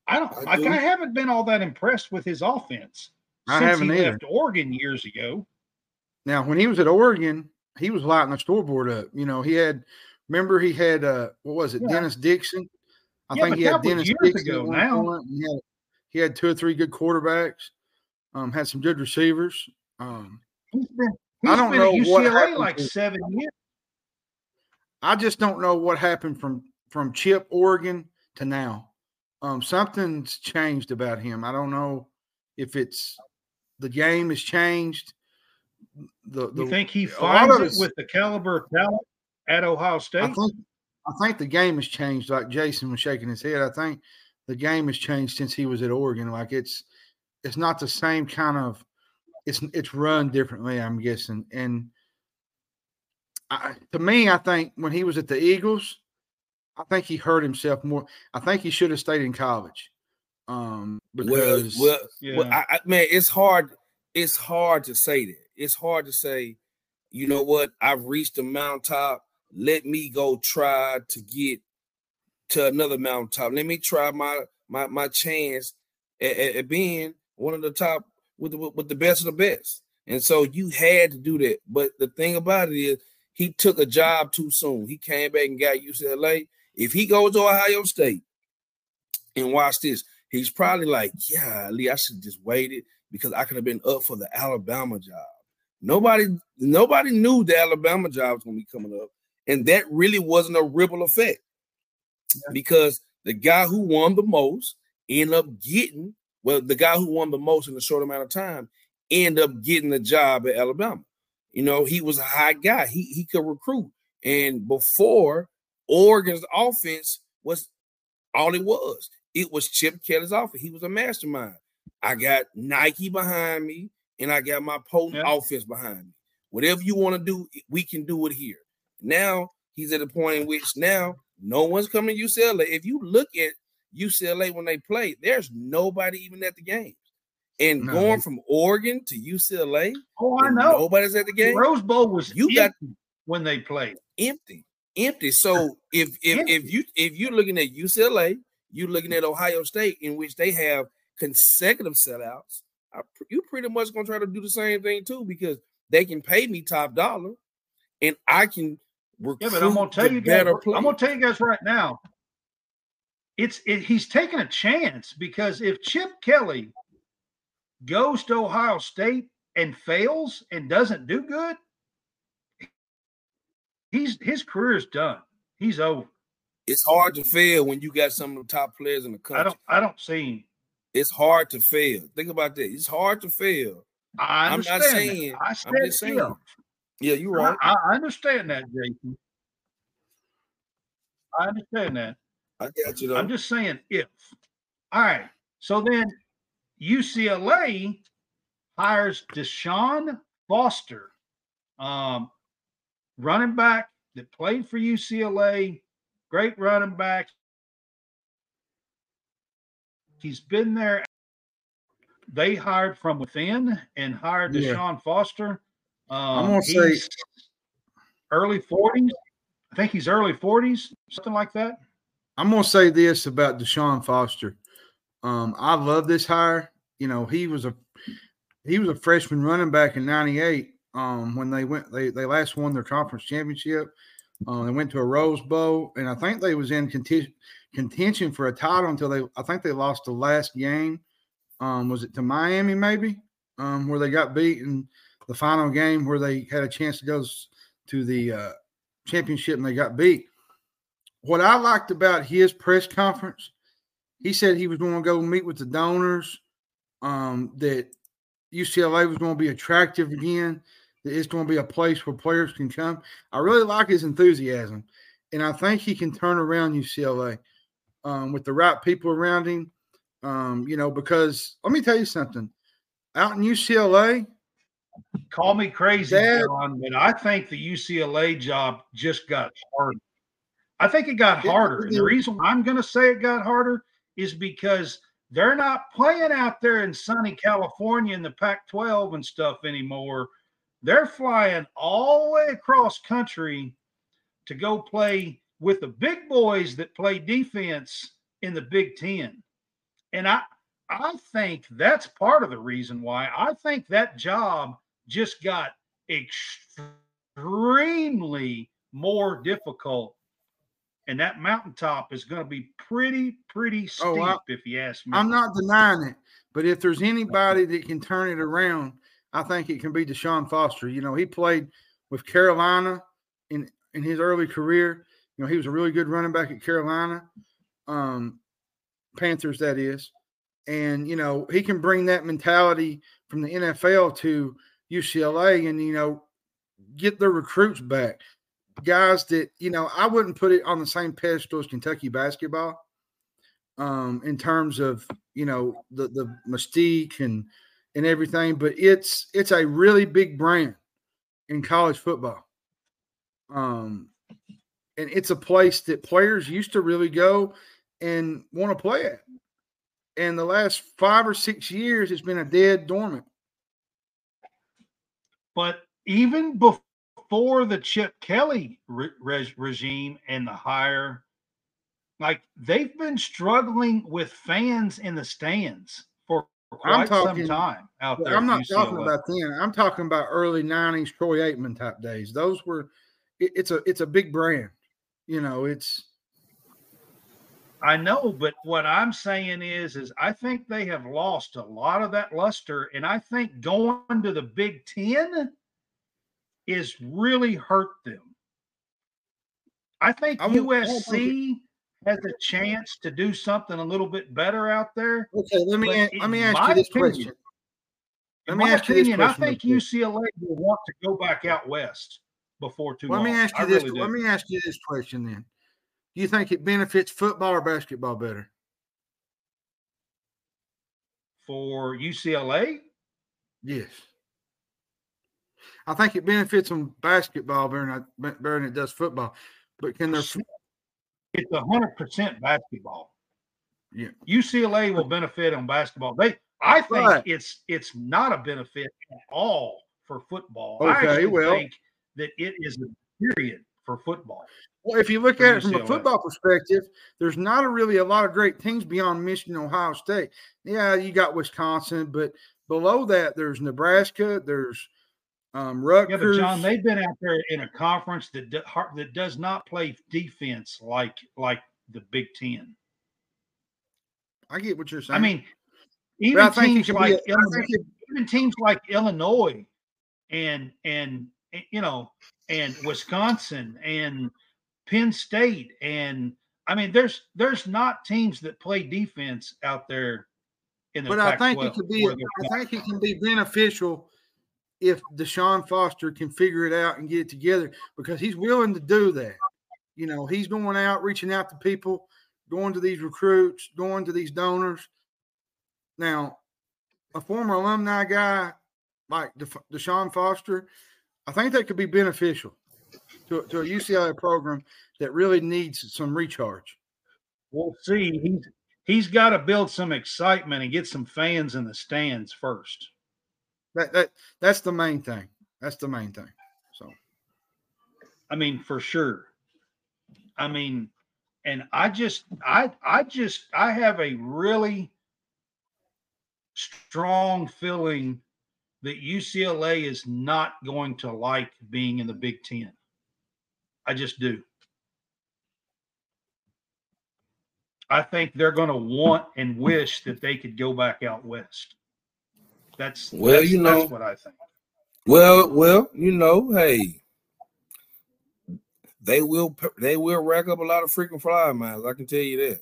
Speaker 2: I don't.
Speaker 5: I
Speaker 2: like,
Speaker 5: do.
Speaker 2: I haven't been all that impressed with his offense
Speaker 1: I
Speaker 2: since
Speaker 1: haven't
Speaker 2: he
Speaker 1: either.
Speaker 2: left Oregon years ago.
Speaker 1: Now, when he was at Oregon, he was lighting the scoreboard up. You know, he had remember he had uh what was it,
Speaker 2: Yeah.
Speaker 1: Dennis Dixon? I
Speaker 2: Yeah,
Speaker 1: think he had Dennis
Speaker 2: years
Speaker 1: Dixon
Speaker 2: ago now.
Speaker 1: He had, he had two or three good quarterbacks, um, had some good receivers. Um,
Speaker 2: He's been.
Speaker 1: I don't know
Speaker 2: at
Speaker 1: what happened
Speaker 2: like seven years.
Speaker 1: I just don't know what happened from from Chip Oregon to now. Um, something's changed about him. I don't know if it's the game has changed. The, the
Speaker 2: You think he
Speaker 1: a
Speaker 2: finds it
Speaker 1: it's-
Speaker 2: with the caliber of talent at Ohio State?
Speaker 1: I think I think the game has changed. Like Jason was shaking his head. I think the game has changed since he was at Oregon. Like it's it's not the same kind of it's it's run differently. I'm guessing. And I, to me, I think when he was at the Eagles, I think he hurt himself more. I think he should have stayed in college. Um,
Speaker 5: Well,
Speaker 1: because
Speaker 5: well,
Speaker 2: yeah.
Speaker 5: well I, I, man, it's hard. It's hard to say that. It's hard to say. You know what? I've reached the mountaintop. Let me go try to get to another mountaintop. Let me try my my my chance at, at- at being one of the top with the, with the best of the best. And so you had to do that. But the thing about it is, he took a job too soon. He came back and got UCLA. If he goes to Ohio State and watch this, he's probably like, yeah, Lee, I should just waited because I could have been up for the Alabama job. Nobody, nobody knew the Alabama job was gonna be coming up, and that really wasn't a ripple effect because the guy who won the most ended up getting well, the guy who won the most in a short amount of time ended up getting the job at Alabama. You know, he was a high guy. He he could recruit, and before Oregon's offense was all it was. It was Chip Kelly's offense. He was a mastermind. I got Nike behind me, and I got my potent
Speaker 2: Yeah.
Speaker 5: offense behind me. Whatever you want to do, we can do it here. Now he's at a point in which now no one's coming to UCLA. If you look at UCLA when they play, there's nobody even at the games. And
Speaker 1: No.
Speaker 5: going from Oregon to UCLA,
Speaker 2: oh, I know.
Speaker 5: nobody's at the
Speaker 2: The
Speaker 5: game
Speaker 2: Rose Bowl was
Speaker 5: You got-
Speaker 2: when they played.
Speaker 5: empty, empty. So if if if you if you're looking at UCLA, you're looking at Ohio State, in which they have consecutive sellouts. I, you pretty much gonna try to do the same thing too because they can pay me top dollar, and I can recruit
Speaker 2: Yeah, but I'm gonna tell you guys. I'm gonna tell you guys right now. It's it, he's taking a chance because if Chip Kelly goes to Ohio State and fails and doesn't do good, he's his career is done. He's over.
Speaker 5: It's hard to fail when you got some of the top players in the country.
Speaker 2: I don't I don't see him.
Speaker 5: It's hard to fail. Think about that. It's hard to fail.
Speaker 2: I
Speaker 5: I'm not
Speaker 2: that.
Speaker 5: saying-
Speaker 2: I
Speaker 5: I'm just saying.
Speaker 2: yeah.
Speaker 5: Yeah, you're right.
Speaker 2: I, I understand that, Jason. I understand that.
Speaker 5: I got you though.
Speaker 2: I'm just saying if. All right. So then UCLA hires Deshaun Foster, um, running back that played for UCLA, great running back. He's been there they hired from within and hired
Speaker 1: Yeah.
Speaker 2: Deshaun Foster. Um,
Speaker 1: I'm gonna say-
Speaker 2: early 40s. I think he's early 40s, something like that.
Speaker 1: I'm gonna say this about Deshaun Foster. Um, I love this hire. You know, he was a he was a freshman running back in '98 um, when they went they they last won their conference championship. Uh, they went to a Rose Bowl, and I think they was in contention contention for a title until they I think they lost the last game. Um, was it to Miami maybe? Um, where they got beat in the final game where they had a chance to go to the uh, championship and they got beat what I liked about his press conference, he said he was going to go meet with the donors, um, that UCLA was going to be attractive again, it's going to be a place where players can come. I really like his enthusiasm, and I think he can turn around UCLA um, with the right people around him. Um, you know, because let me tell you something out in UCLA,
Speaker 2: Call me crazy,
Speaker 1: That-
Speaker 2: John, but I think the UCLA job just got harder. I think it got
Speaker 1: It
Speaker 2: harder. And the reason I'm going to say it got harder is because they're not playing out there in sunny California in the Pac 12 and stuff anymore. They're flying all the way across country to go play with the big boys that play defense in the Big Ten. And I, I think that's part of the reason why I think that job just got extremely more difficult. And that mountaintop is going to be pretty, pretty steep,
Speaker 1: Oh, I-
Speaker 2: if you ask me.
Speaker 1: I'm not denying it, but if there's anybody that can turn it around, I think it can be Deshaun Foster. You know, he played with Carolina in in his early career. You know, he was a really good running back at Carolina, um, Panthers, that is. And you know, he can bring that mentality from the NFL to UCLA, and you know, get the recruits back. Guys that you know, I wouldn't put it on the same pedestal as Kentucky basketball um, in terms of you know the the mystique and and everything, but it's it's a really big brand in college football. Um, and it's a place that players used to really go and want to play at. And the last five or six years, it's been a dead dormant.
Speaker 2: But even before the Chip Kelly re- reg- regime and the hire, like they've been struggling with fans in the stands
Speaker 1: I'm talking-
Speaker 2: time out there.
Speaker 1: I'm not talking about then. I'm talking about early '90s Troy Aikman type days. Those were. It, it's a it's a big brand. You know, it's
Speaker 2: I know, but what I'm saying is, is I think they have lost a lot of that luster, and I think going to the Big Ten is really hurt them. I think
Speaker 1: I won't- won't think
Speaker 2: USC has a chance to do something a little bit better out there.
Speaker 1: okay. Let me a- let me ask you this
Speaker 2: opinion-
Speaker 1: question. Let me ask you this
Speaker 2: opinion, I
Speaker 1: question
Speaker 2: think. UCLA will want to go back out west before too
Speaker 1: Let
Speaker 2: long.
Speaker 1: me ask
Speaker 2: I
Speaker 1: you this.
Speaker 2: really
Speaker 1: Let me ask you this question then. Do you think it benefits football or basketball better?
Speaker 2: For UCLA,
Speaker 1: Yes. I think it benefits them basketball better than, better than it does football. But can their
Speaker 2: it's a hundred percent basketball.
Speaker 1: Yeah.
Speaker 2: UCLA will benefit on basketball. They, I think
Speaker 1: Right.
Speaker 2: it's it's not a benefit at all for football. I
Speaker 1: Okay,
Speaker 2: actually
Speaker 1: well-
Speaker 2: think that it is a period for football.
Speaker 1: well, if you look at it from a football perspective, there's not a really a lot of great teams beyond Michigan, Ohio State. Yeah, you got Wisconsin, but below that, there's Nebraska, there's um,
Speaker 2: Yeah, but John, they've been out there in a conference that do, that does not play defense like like the Big Ten.
Speaker 1: I get what you're saying.
Speaker 2: I mean, even teams like
Speaker 1: a- I
Speaker 2: Illinois,
Speaker 1: it-
Speaker 2: even teams like Illinois and and eh, you know and Wisconsin and Penn State and I mean there's there's not teams that play defense out there in the
Speaker 1: But I think it could be. I think it can be beneficial if Deshaun Foster can figure it out and get it together because he's willing to do that. You know, he's going out, reaching out to people, going to these recruits, going to these donors. Now, a former alumni guy like Deshaun Foster, I think that could be beneficial to, to a UCLA program that really needs some recharge.
Speaker 2: We'll see. He's he's got to build some excitement and get some fans in the stands first.
Speaker 1: That that that's the main thing. That's the main thing. So
Speaker 2: I mean, for sure. I mean, and I just I I just I have a really strong feeling that UCLA is not going to like being in the Big Ten. I just do. I think they're going to want and wish that they could go back out west. That's
Speaker 5: Well,
Speaker 2: that's,
Speaker 5: you know-
Speaker 2: that's what I think.
Speaker 5: Well, well, you know, hey, they will they will rack up a lot of freaking fly miles. I can tell you that.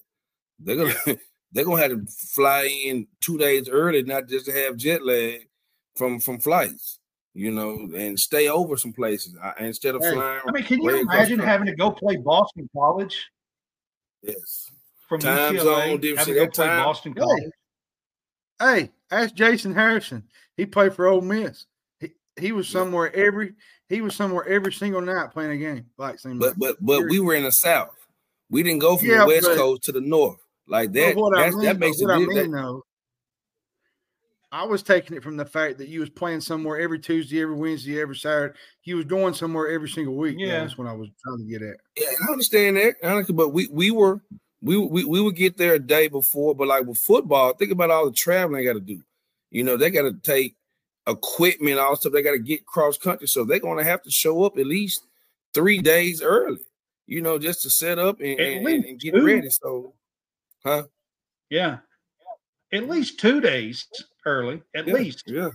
Speaker 5: They're gonna they're gonna have to fly in two days early, not just to have jet lag from from flights, you know, and stay over some places I, instead of
Speaker 1: Hey,
Speaker 5: flying.
Speaker 2: I mean, can you imagine having to go play Boston College
Speaker 5: Yes,
Speaker 2: from
Speaker 5: Time
Speaker 2: UCLA?
Speaker 5: zone difference,
Speaker 2: having to go
Speaker 5: that
Speaker 2: play
Speaker 5: time-
Speaker 2: Boston
Speaker 1: Hey.
Speaker 2: College.
Speaker 1: Hey, ask Jason Harrison. He played for Ole Miss. He he was
Speaker 5: Yeah.
Speaker 1: somewhere every he was somewhere every single night playing a game. Like same
Speaker 5: but but but we were in the south. We didn't go from
Speaker 1: Yeah,
Speaker 5: the west
Speaker 1: but-
Speaker 5: coast to the north like that.
Speaker 1: what I mean,
Speaker 5: that makes
Speaker 1: what
Speaker 5: a
Speaker 1: I mean though. I was taking it from the fact that you was playing somewhere every Tuesday, every Wednesday, every Saturday. You was going somewhere every single week.
Speaker 2: Yeah.
Speaker 1: that's what I was trying to get at.
Speaker 5: Yeah, I understand that. I understand, but we we were we we we would get there a day before. But like with football, think about all the traveling they got to do. You know, they got to take equipment, all stuff. They got to get cross country, so they're going to have to show up at least three days early. You know, just to set up and, and, and get
Speaker 2: two.
Speaker 5: ready. So, huh?
Speaker 2: Yeah. At least two days early, at
Speaker 5: Yeah,
Speaker 2: least.
Speaker 5: yeah.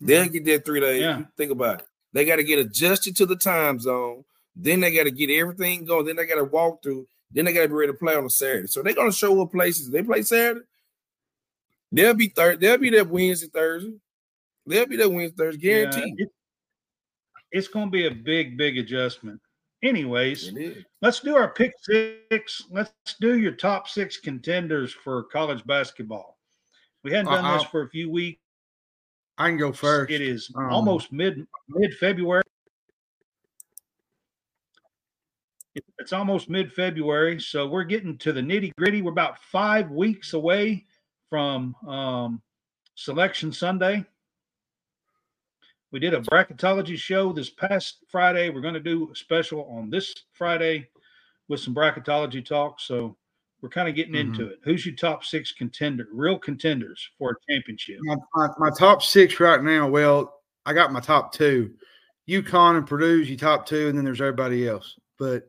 Speaker 5: They'll get there three days.
Speaker 2: Yeah.
Speaker 5: Think about it. They got to get adjusted to the time zone. Then they got to get everything going. Then they got to walk through. Then they got to be ready to play on a Saturday. So they're gonna show up places. They play Saturday. They'll be third. They'll be there Wednesday, Thursday. They'll be there Wednesday, Thursday,
Speaker 2: Yeah,
Speaker 5: guaranteed.
Speaker 2: it- it's going to be a big, big adjustment. Anyways, let's do our pick six. Let's do your top six contenders for college basketball. We hadn't done this
Speaker 1: Uh-uh.
Speaker 2: for a few weeks.
Speaker 1: I can go first.
Speaker 2: It is
Speaker 1: Um,
Speaker 2: almost mid mid February. It's almost mid February, so we're getting to the nitty gritty. We're about five weeks away from um, Selection Sunday. We did a bracketology show this past Friday. We're going to do a special on this Friday with some bracketology talk. So we're kind of getting into it. Who's your top six contender, real contenders for a championship?
Speaker 1: my, my, my top six right now. Well, I got my top two. UConn and Purdue's your top two, and then there's everybody else. But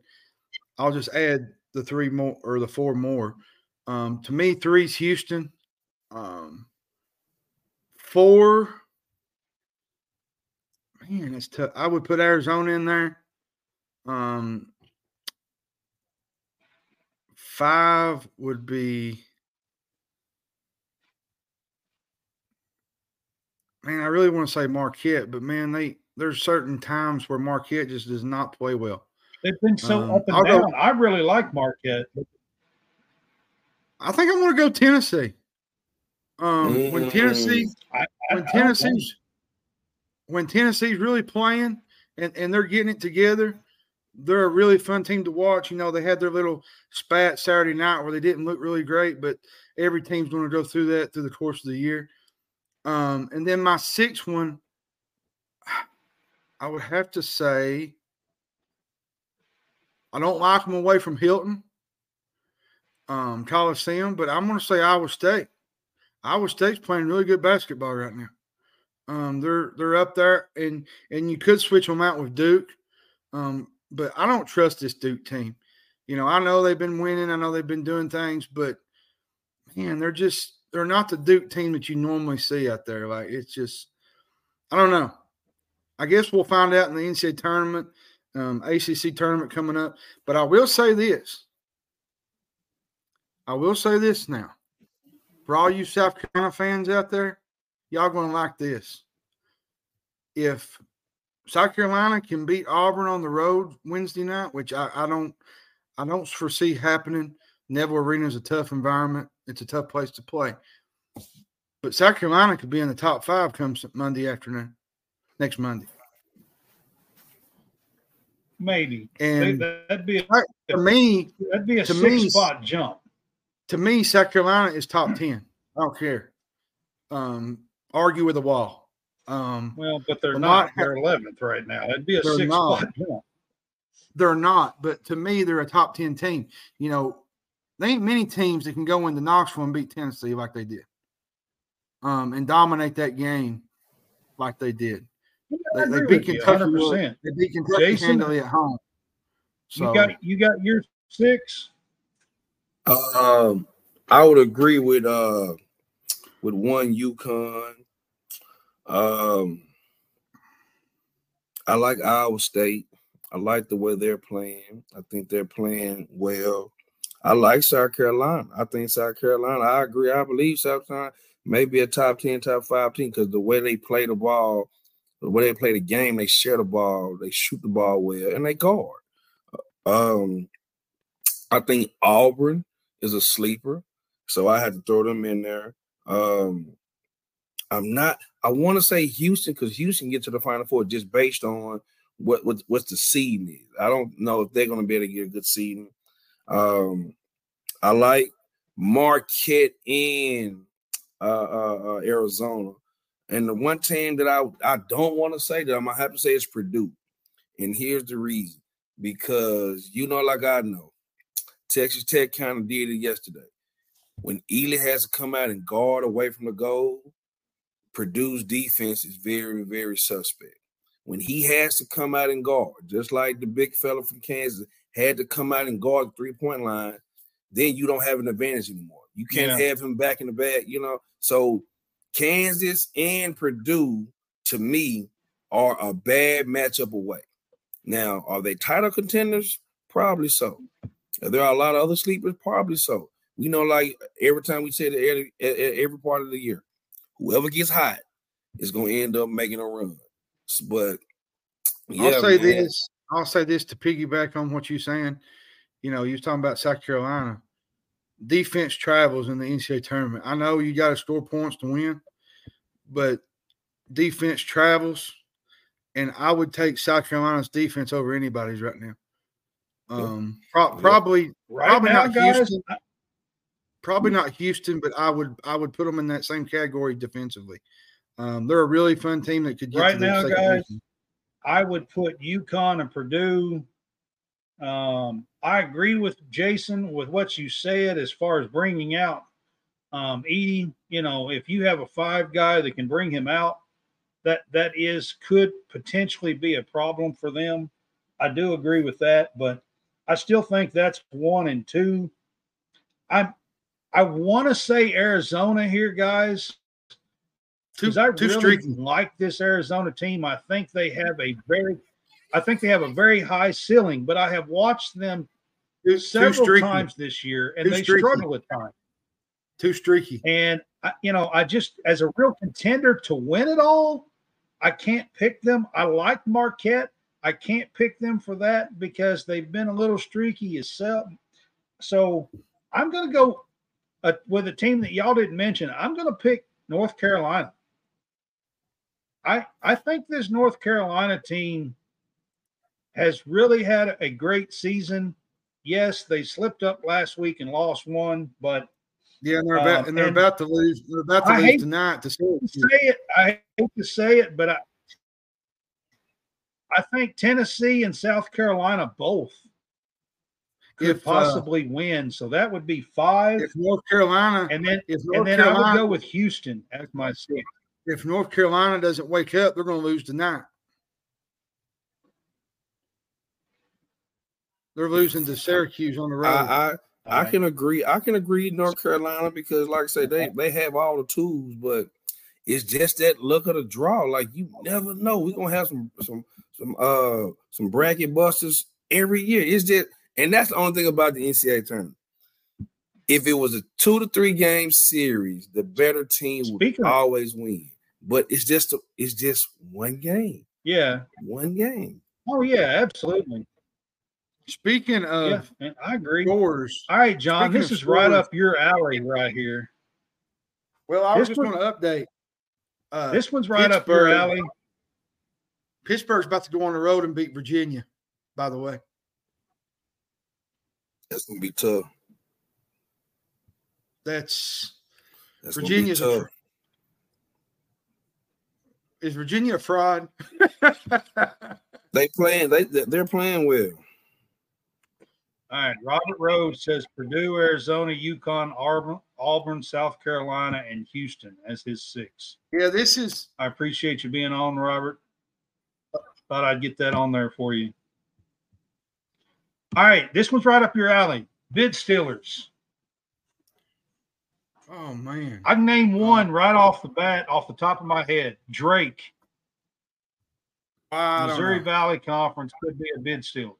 Speaker 1: I'll just add the three more or the four more. Um, to me, three's Houston. Um, four, man, it's tough. I would put Arizona in there. Um, five would be. man, I really want to say Marquette, but man, they there's certain times where Marquette just does not play well.
Speaker 2: They've been so
Speaker 1: Um,
Speaker 2: up and
Speaker 1: I'll go-
Speaker 2: down. I really like Marquette.
Speaker 1: I think I'm going to go Tennessee. Um, when. Tennessee,
Speaker 2: I,
Speaker 1: when
Speaker 2: I-
Speaker 1: Tennessee's, when Tennessee's really playing and and they're getting it together, they're a really fun team to watch. You know, they had their little spat Saturday night where they didn't look really great, but every team's going to go through that through the course of the year. Um, and then my sixth one, I would have to say, I don't like them away from Hilton, um, Coliseum, but I'm going to say Iowa State. Iowa State's playing really good basketball right now. Um, they're they're up there, and and you could switch them out with Duke, um, but I don't trust this Duke team. You know, I know they've been winning, I know they've been doing things, but man, they're just they're not the Duke team that you normally see out there. Like it's just, I don't know. I guess we'll find out in the NCAA tournament, um, ACC tournament coming up. But I will say this. I will say this now. For all you South Carolina fans out there, y'all gonna like this. If South Carolina can beat Auburn on the road Wednesday night, which I, I don't I don't foresee happening. Neville Arena is a tough environment. It's a tough place to play. But South Carolina could be in the top five come Monday afternoon, next Monday.
Speaker 2: Maybe
Speaker 1: And
Speaker 2: that'd be a,
Speaker 1: for me,
Speaker 2: that'd be a
Speaker 1: to
Speaker 2: six
Speaker 1: me,
Speaker 2: spot jump.
Speaker 1: to me, South Carolina is top ten. I don't care. Um, argue with the wall. Um,
Speaker 2: Well, but they're
Speaker 1: Lamont
Speaker 2: not. They're 11th right now. It'd be a six
Speaker 1: not.
Speaker 2: spot jump.
Speaker 1: they're not, but to me, they're a top ten team. You know, there ain't many teams that can go into Knoxville and beat Tennessee like they did, um, and dominate that game like they did.
Speaker 2: I
Speaker 1: They, they
Speaker 2: agree
Speaker 1: beat
Speaker 2: with you,
Speaker 1: Kentucky.
Speaker 2: 100%.
Speaker 1: They beat Kentucky
Speaker 2: Jason,
Speaker 1: handily at home. So
Speaker 2: You got you got your six.
Speaker 5: Um, I would agree with uh with one UConn. Um, I like Iowa State. I like the way they're playing. I think they're playing well. I like South Carolina. I think South Carolina. I agree. I believe South Carolina may be a top ten, top five team because the way they play the ball, the way they play the game, they share the ball, they shoot the ball well, and they guard. Um, I think Auburn is a sleeper, so I had to throw them in there. Um, I'm not. I want to say Houston because Houston get to the Final Four just based on what what what's the seeding is. I don't know if they're going to be able to get a good seeding. Um, I like Marquette in uh, uh, uh, Arizona, and the one team that I I don't want to say that I'm gonna have to say is Purdue, and here's the reason because you know, like I know, Texas Tech kind of did it yesterday. When Edey has to come out and guard away from the goal, Purdue's defense is very, very suspect. When he has to come out and guard, just like the big fella from Kansas had to come out and guard the three point line, then you don't have an advantage anymore. You can't
Speaker 2: Yeah.
Speaker 5: have him back in the back, you know. So Kansas and Purdue, to me, are a bad matchup away. Now, are they title contenders? Probably so. There are a lot of other sleepers, probably so. We know, like every time we say that every, every part of the year, whoever gets hot is going to end up making a run. But yeah,
Speaker 1: I'll say
Speaker 5: man.
Speaker 1: this. I'll say this to piggyback on what you're saying. You know, you're talking about South Carolina. Defense travels in the NCAA tournament. I know you got to score points to win, but defense travels, and I would take South Carolina's defense over anybody's right now. Um, pro- probably,
Speaker 2: Right
Speaker 1: Probably
Speaker 2: now,
Speaker 1: not
Speaker 2: guys.
Speaker 1: Houston. probably not Houston, but I would, I would put them in that same category defensively. Um, they're a really fun team that could get
Speaker 2: Right now, guys,
Speaker 1: region.
Speaker 2: I would put UConn and Purdue. Um, I agree with Jason with what you said as far as bringing out um, Edey. You know, if you have a five guy that can bring him out, that that is could potentially be a problem for them. I do agree with that, but I still think that's one and two. I'm I want to say Arizona here, guys. Because I
Speaker 1: too
Speaker 2: really like this Arizona team. I think they have a very, I think they have a very high ceiling. But I have watched them
Speaker 1: too
Speaker 2: several times this year, and they
Speaker 1: streaky.
Speaker 2: struggle at times.
Speaker 1: Too streaky.
Speaker 2: And I, you know, I just as a real contender to win it all, I can't pick them. I like Marquette. I can't pick them for that because they've been a little streaky yourself. So I'm going to go uh, with a team that y'all didn't mention. I'm going to pick North Carolina. I I think this North Carolina team has really had a great season. Yes, they slipped up last week and lost one, but
Speaker 1: Yeah, and they're about
Speaker 2: Um,
Speaker 1: and they're
Speaker 2: and
Speaker 1: about to lose. They're about to
Speaker 2: I
Speaker 1: lose tonight to
Speaker 2: say it. I hate to say it, but I, I think Tennessee and South Carolina both could
Speaker 1: If, uh,
Speaker 2: possibly win. So that would be five,
Speaker 1: If North Carolina,
Speaker 2: and then
Speaker 1: if
Speaker 2: and
Speaker 1: North
Speaker 2: then I would go with Houston as my sixth.
Speaker 1: if North Carolina doesn't wake up, they're going to lose tonight. They're losing to Syracuse on the road.
Speaker 5: I, I I
Speaker 2: All right.
Speaker 5: can agree. I can agree North Carolina because, like I say, they they have all the tools, but it's just that look of the draw. Like you never know. We're gonna have some some some uh some bracket busters every year. It's just and that's the only thing about the NCAA tournament. If it was a two to three game series, the better team would
Speaker 2: Speaking
Speaker 5: always win. But it's just a, it's just one game,
Speaker 2: Yeah.
Speaker 5: one game.
Speaker 2: Oh yeah, absolutely.
Speaker 1: Speaking
Speaker 2: Yeah,
Speaker 1: of
Speaker 2: and I agree.
Speaker 1: scores,
Speaker 2: All right, John,
Speaker 1: Speaking
Speaker 2: this
Speaker 1: of
Speaker 2: is right up your alley right here.
Speaker 1: well, I was just going to update. Uh,
Speaker 2: This one's right up your alley.
Speaker 1: Pittsburgh's about to go on the road and beat Virginia. By the way,
Speaker 5: That's gonna be tough.
Speaker 1: That's
Speaker 5: That's
Speaker 1: Virginia's
Speaker 5: gonna
Speaker 1: a
Speaker 5: be tough.
Speaker 1: is Virginia a fraud?
Speaker 5: They playing. They they're playing well.
Speaker 2: All right. Robert Rhodes says Purdue, Arizona, UConn, Auburn, Auburn, South Carolina, and Houston as his six.
Speaker 1: yeah, this is
Speaker 2: I appreciate you being on, Robert. Thought I'd get that on there for you. All right. This one's right up your alley. Bid stealers.
Speaker 1: oh man.
Speaker 2: I can name uh, one right off the bat, off the top of my head. Drake,
Speaker 1: I don't
Speaker 2: Missouri
Speaker 1: know.
Speaker 2: Valley Conference could be a bid stealer.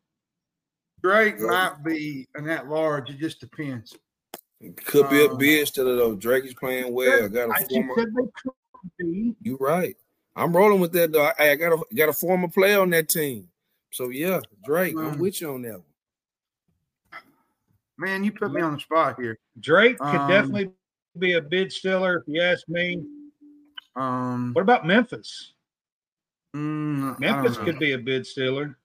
Speaker 1: Drake
Speaker 5: Yeah.
Speaker 1: might be an at large. It just depends.
Speaker 5: Could be a
Speaker 1: Um,
Speaker 5: bid still though. Drake is playing well. Got
Speaker 2: I
Speaker 5: a
Speaker 2: just
Speaker 5: former.
Speaker 2: said they could be.
Speaker 5: You right. I'm rolling with that though. I, I got a got a former player on that team. So yeah, Drake, I'm
Speaker 1: Um,
Speaker 5: with you on that one.
Speaker 1: Man, you put me on the spot here.
Speaker 2: Drake could
Speaker 1: Um,
Speaker 2: definitely be a bid stealer if you ask me.
Speaker 1: Um,
Speaker 2: What about Memphis?
Speaker 1: mm,
Speaker 2: Memphis could be a bid stealer.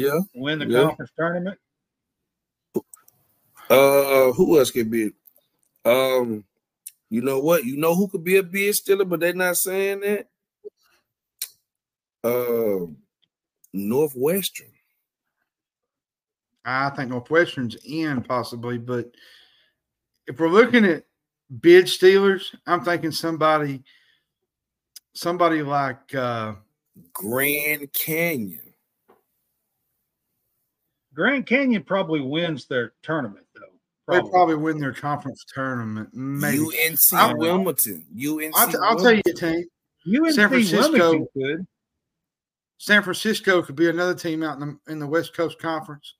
Speaker 5: Yeah.
Speaker 2: Win the
Speaker 5: Yeah.
Speaker 2: conference tournament.
Speaker 5: Uh, who else could be? Um, you know what? You know who could be a bid stealer, but they're not saying that. Um, Northwestern.
Speaker 1: I think Northwestern's in possibly, but if we're looking at bid stealers, I'm thinking somebody, somebody like uh,
Speaker 5: Grand Canyon.
Speaker 2: Grand Canyon probably wins their tournament, though.
Speaker 1: they probably win their conference tournament. Maybe
Speaker 5: UNC
Speaker 1: I'm-
Speaker 5: Wilmington. UNC.
Speaker 1: I'll, t- I'll tell you
Speaker 5: Wilmington.
Speaker 1: a team.
Speaker 2: UNC
Speaker 1: San Francisco-
Speaker 2: Wilmington could.
Speaker 1: San Francisco could be another team out in the in the West Coast Conference.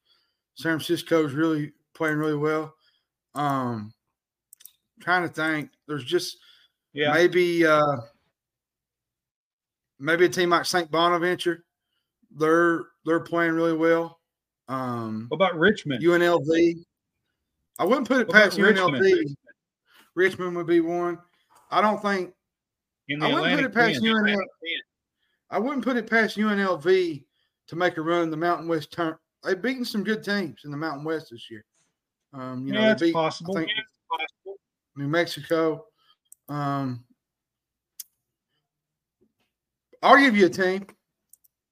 Speaker 1: San Francisco's really playing really well. Um, trying to think. There's just
Speaker 2: Yeah.
Speaker 1: maybe uh maybe a team like St. Bonaventure. They're they're playing really well. Um
Speaker 2: What about Richmond?
Speaker 1: UNLV. I wouldn't put it
Speaker 2: What
Speaker 1: past UNLV.
Speaker 2: Richmond?
Speaker 1: Richmond? would be one. I don't think
Speaker 2: in
Speaker 1: I wouldn't put it past
Speaker 2: 10.
Speaker 1: UNLV. I wouldn't put it past UNLV to make a run in the Mountain West turn. They've beaten some good teams in the Mountain West this year. Um, you know,
Speaker 2: yeah,
Speaker 1: they
Speaker 2: it's
Speaker 1: beat
Speaker 2: possible.
Speaker 1: Think New Mexico. Um, I'll give you a team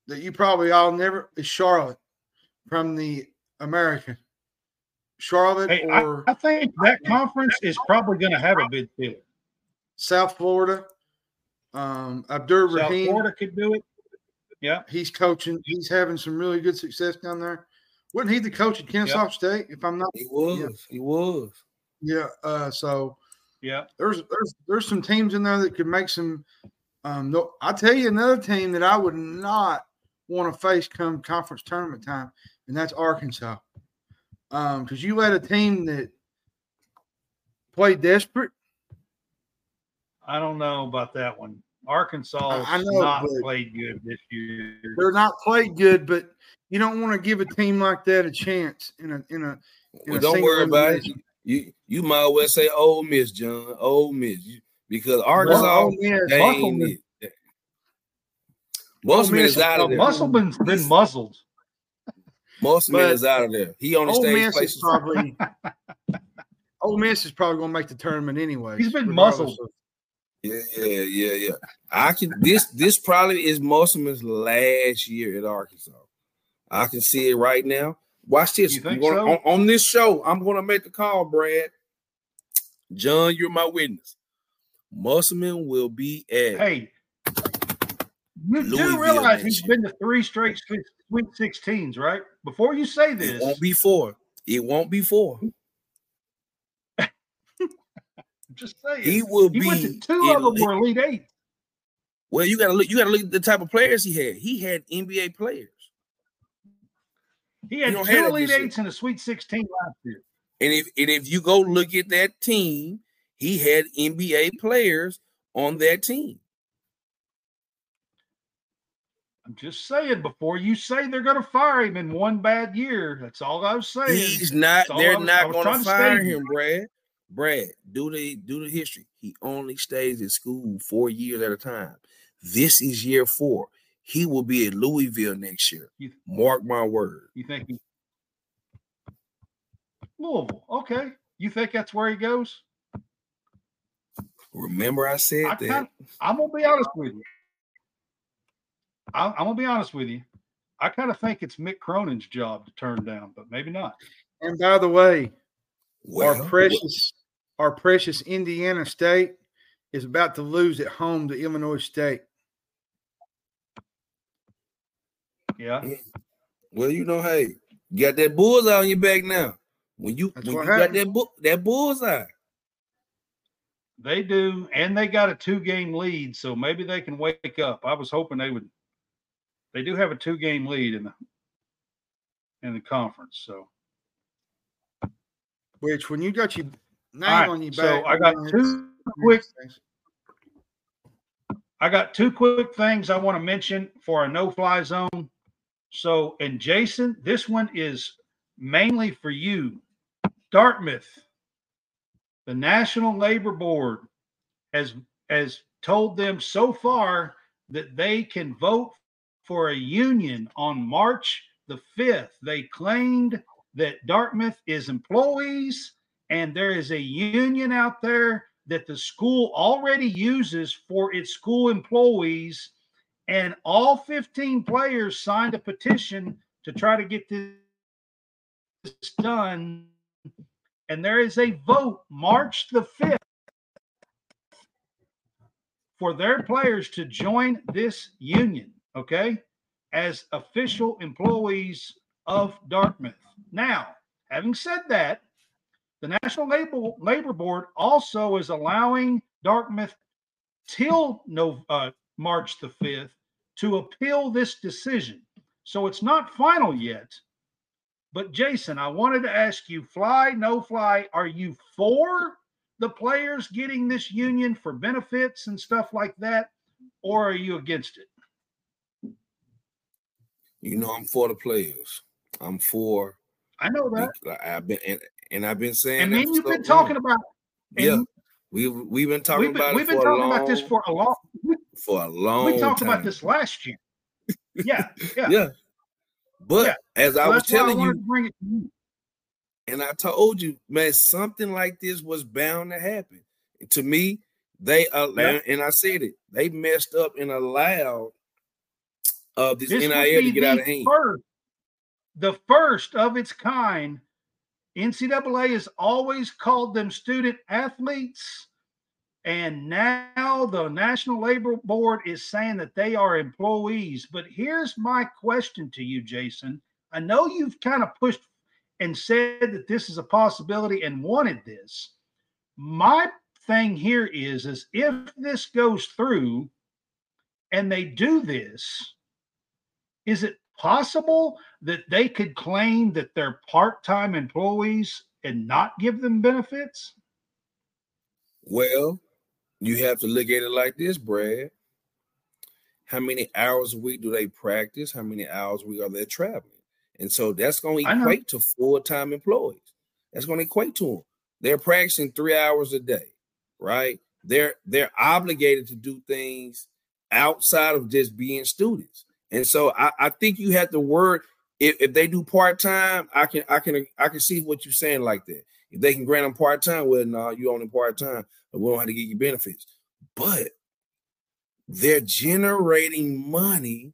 Speaker 1: that you probably all never is Charlotte from the American. Charlotte
Speaker 2: Hey, I,
Speaker 1: or
Speaker 2: I think that conference is probably going to have a bid stealer.
Speaker 1: South Florida. Um, Abdur
Speaker 2: South
Speaker 1: Rahim.
Speaker 2: Florida could do it. Yeah.
Speaker 1: He's coaching. He's having some really good success down there. Wasn't he the coach at Kennesaw State? If I'm not,
Speaker 5: He was. He was.
Speaker 1: yeah. Uh, so
Speaker 2: Yeah.
Speaker 1: there's there's there's some teams in there that could make some. Um, no, I'll tell you another team that I would not want to face come conference tournament time, and that's Arkansas. Um, because you had a team that played desperate.
Speaker 2: I don't know about that one. Arkansas
Speaker 1: I- I know,
Speaker 2: not played good this year.
Speaker 1: They're not played good, but you don't want to give a team like that a chance in a in a. in
Speaker 5: Well,
Speaker 1: a
Speaker 5: don't worry about it. You you might well say Ole Miss, John. Ole Miss, You- because Arkansas
Speaker 1: Well, Ole Miss-
Speaker 5: ain't
Speaker 2: Musselman-
Speaker 5: it. Musselman
Speaker 1: Miss
Speaker 5: is
Speaker 1: is
Speaker 5: out of
Speaker 1: probably-
Speaker 5: there.
Speaker 2: Musselman's been muzzled.
Speaker 5: Musselman
Speaker 1: but
Speaker 5: is out of there. He on the
Speaker 1: Ole
Speaker 5: stage
Speaker 1: Miss is
Speaker 5: places.
Speaker 1: probably Ole Miss is probably going to make the tournament anyway.
Speaker 2: He's been muzzled.
Speaker 5: Yeah, yeah, yeah, yeah. I can this this probably is Musselman's last year at Arkansas. I can see it right now. Watch this.
Speaker 2: You think
Speaker 5: gonna-
Speaker 2: so?
Speaker 5: on, on this show, I'm gonna make the call, Brad. John, you're my witness. Musselman will be at
Speaker 2: Hey, you
Speaker 5: Louisville
Speaker 2: do realize he's been to three straight Sweet Sweet 16s, right? Before you say this, It
Speaker 5: won't be four. It won't be four.
Speaker 2: Just saying
Speaker 5: He will
Speaker 2: he went to
Speaker 5: be
Speaker 2: two of them were Elite Eight.
Speaker 5: Well, you gotta look. You gotta look at the type of players he had. He had NBA players,
Speaker 2: He had two
Speaker 5: have
Speaker 2: Elite. Eights and a Sweet 16 last year.
Speaker 5: and if and if you go look at that team, he had NBA players on that team.
Speaker 2: I'm just saying, before you say they're going to fire him in one bad year, that's all I was saying.
Speaker 5: He's not.
Speaker 2: That's all I
Speaker 5: They're
Speaker 2: was-
Speaker 5: not going to fire him, Brad. Brad, do the do the history. He only stays in school four years at a time. This is year four. He will be at Louisville next year.
Speaker 2: You-
Speaker 5: Mark my word.
Speaker 2: You think he, Louisville? Okay, You think that's where he goes?
Speaker 5: Remember, I said
Speaker 2: I
Speaker 5: that.
Speaker 2: I'm gonna be honest with you. I'm, I'm gonna be honest with you. I kind of think it's Mick Cronin's job to turn down, but maybe not.
Speaker 1: And by the way,
Speaker 5: Well,
Speaker 1: our precious, our precious Indiana State is about to lose at home to Illinois State.
Speaker 2: Yeah. Mm.
Speaker 5: Well, you know, hey, you got that bullseye on your back now. When you
Speaker 1: That's
Speaker 5: when
Speaker 1: what
Speaker 5: you got that bu- that bullseye,
Speaker 2: They do, and they got a two game lead, so maybe they can wake up. I was hoping they would. They do have a two game lead in the in the conference, so
Speaker 1: Which, when you got your name
Speaker 2: right,
Speaker 1: on your
Speaker 2: so
Speaker 1: back,
Speaker 2: I got two quick I got two quick things I want to mention for a no fly zone. So, and Jason, this one is mainly for you. Dartmouth, the National Labor Board has has told them so far that they can vote for a union on March the 5th. They claimed that Dartmouth is employees and there is a union out there that the school already uses for its school employees. And all 15 players signed a petition to try to get this done. And there is a vote march the 5th for their players to join this union okay as official employees of dartmouth now having said that the National Labor, Labor Board also is allowing Dartmouth till no, uh, March the 5th to appeal this decision. So it's not final yet. But Jason, I wanted to ask you fly, no fly, are you for the players getting this union for benefits and stuff like that? Or are you against it?
Speaker 5: You know I'm for the players. I'm for.
Speaker 2: I know that.
Speaker 5: I've been and, and I've been saying.
Speaker 2: And
Speaker 5: that
Speaker 2: me you've been talking
Speaker 5: long.
Speaker 2: about
Speaker 5: Yeah, we've we've been talking
Speaker 2: we've been,
Speaker 5: about
Speaker 2: we've been talking about this for a long
Speaker 5: for a long.
Speaker 2: we talked about this last year. Yeah, yeah.
Speaker 5: Yeah, but
Speaker 2: Yeah.
Speaker 5: as I
Speaker 2: So
Speaker 5: was
Speaker 2: why I
Speaker 5: telling you,
Speaker 2: to bring it to you.
Speaker 5: and I told you, man, something like this was bound to happen. To me, they uh,
Speaker 2: Yeah.
Speaker 5: and I said it, they messed up and allowed uh, this,
Speaker 2: This
Speaker 5: NIL to get out
Speaker 2: the
Speaker 5: of hand.
Speaker 2: First, the first of its kind. NCAA has always called them student athletes. And now the National Labor Board is saying that they are employees. But here's my question to you, Jason. I know you've kind of pushed and said that this is a possibility and wanted this. My thing here is, is if this goes through and they do this, is it possible that they could claim that they're part-time employees and not give them benefits?
Speaker 5: Well, you have to look at it like this, Brad. How many hours a week do they practice? How many hours a week are they traveling? And so that's going to equate to full-time employees. That's going to equate to them. They're practicing three hours a day, right? They're they're obligated to do things outside of just being students. And so I, I think you have to word if, if they do part-time, I can I can I can see what you're saying like that. If they can grant them part-time, well, no, you only part-time, but we don't have to give you benefits. But they're generating money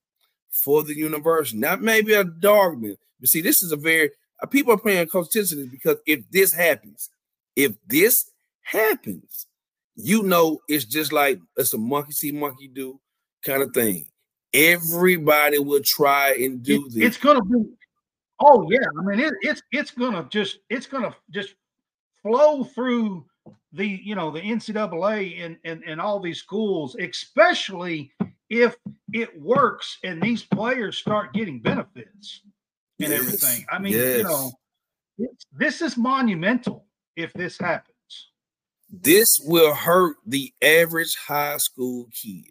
Speaker 5: for the university. Not maybe a dogman, but see, this is a very uh, people are paying close attention to this because if this happens, if this happens, you know it's just like it's a monkey see, monkey do kind of thing. Everybody will try and do
Speaker 2: It-
Speaker 5: this.
Speaker 2: it's going to be. Oh yeah, I mean it, it's it's going to just it's going to just flow through the you know the NCAA and, and and all these schools, especially if it works and these players start getting benefits and
Speaker 5: Yes,
Speaker 2: everything. I mean, you know, it's, this is monumental if this happens.
Speaker 5: this will hurt the average high school kid.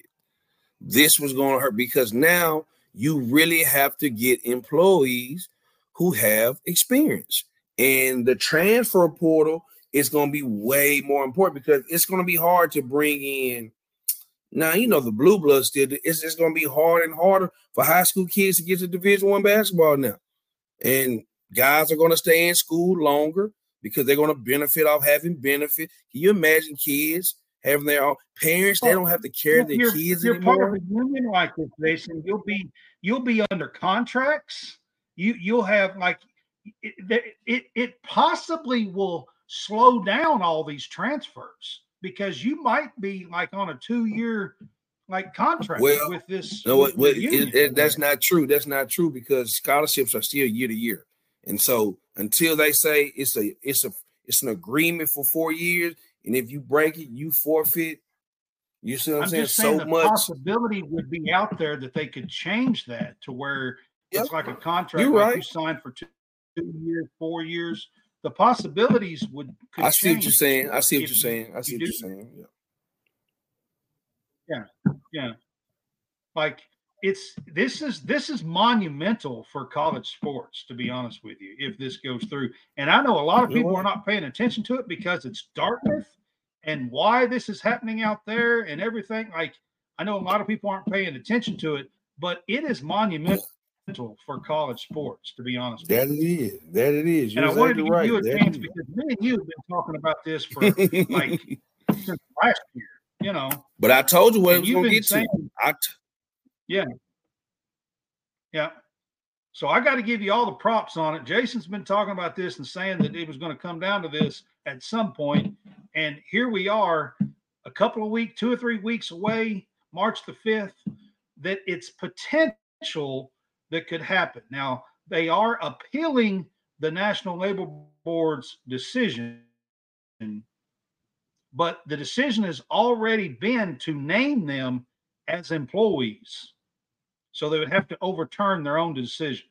Speaker 5: This was going to hurt because now you really have to get employees who have experience. And the transfer portal is going to be way more important because it's going to be hard to bring in. Now, you know, the blue bloods still, it's just going to be harder and harder for high school kids to get to Division One basketball now. And guys are going to stay in school longer because they're going to benefit off having benefit. Can you imagine kids having their own parents? They don't have to carry their
Speaker 2: you're,
Speaker 5: kids
Speaker 2: you're
Speaker 5: anymore.
Speaker 2: part of a union like this, Jason. You'll be you'll be under contracts. You you'll have like it, it it possibly will slow down all these transfers because you might be like on a two year like contract
Speaker 5: Well,
Speaker 2: with this.
Speaker 5: No,
Speaker 2: with
Speaker 5: well, it- that's not true. That's not true because scholarships are still year to year, and so until they say it's a it's a it's an agreement for four years, and if you break it, you forfeit. You see what I'm,
Speaker 2: I'm
Speaker 5: saying?
Speaker 2: saying
Speaker 5: So
Speaker 2: the
Speaker 5: much.
Speaker 2: possibility would be out there that they could change that to where
Speaker 5: Yep.
Speaker 2: it's like a contract
Speaker 5: You're
Speaker 2: like
Speaker 5: right.
Speaker 2: you signed for two, two years, four years. The possibilities would. Could
Speaker 5: I see what you're saying. I see what
Speaker 2: if
Speaker 5: you're saying. I see
Speaker 2: you
Speaker 5: what you're saying. Yeah.
Speaker 2: Yeah. Like it's this is this is monumental for college sports, to be honest with you, if this goes through. And I know a lot of people are not paying attention to it because it's Dartmouth and why this is happening out there and everything. Like I know a lot of people aren't paying attention to it, but it is monumental for college sports, to be honest with you.
Speaker 5: That it is. That it is.
Speaker 2: And I wanted to give
Speaker 5: right.
Speaker 2: you a chance because me and you have been talking about this for like since last year, you know.
Speaker 5: but I told you what it was going to get to. I t-
Speaker 2: Yeah. Yeah. So I got to give you all the props on it. Jason's been talking about this and saying that it was going to come down to this at some point, and here we are, a couple of weeks, two or three weeks away, March the fifth. That it's potential that could happen. Now they are appealing the National Labor Board's decision, but the decision has already been to name them as employees. So they would have to overturn their own decision.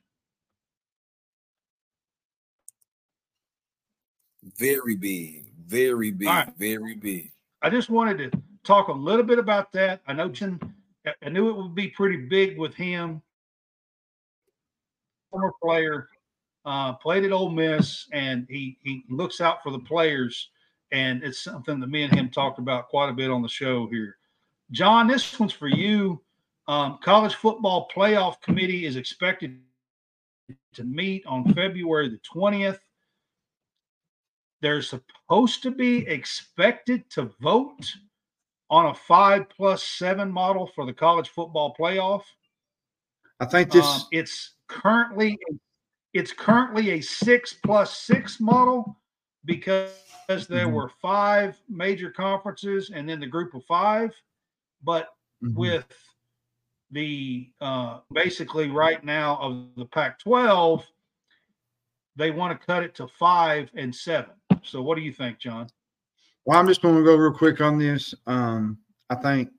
Speaker 5: very big. Very big.
Speaker 2: right.
Speaker 5: Very big.
Speaker 2: I just wanted to talk a little bit about that. I know Jen, I- knew it would be pretty big with him. Former player, uh, played at Ole Miss, and he he looks out for the players, and it's something that me and him talked about quite a bit on the show here. John, this one's for you. Um, college football playoff committee is expected to meet on February the twentieth. They're supposed to be expected to vote on a five plus seven model for the college football playoff.
Speaker 1: I think this.
Speaker 2: Um, it's currently it's currently a six plus six model because there
Speaker 1: Mhm.
Speaker 2: were five major conferences and then the group of five. But
Speaker 1: Mhm.
Speaker 2: with the uh, basically right now of the Pac 12, they want to cut it to five and seven. So, what do you think, John?
Speaker 1: Well, I'm just going to go real quick on this. Um, I think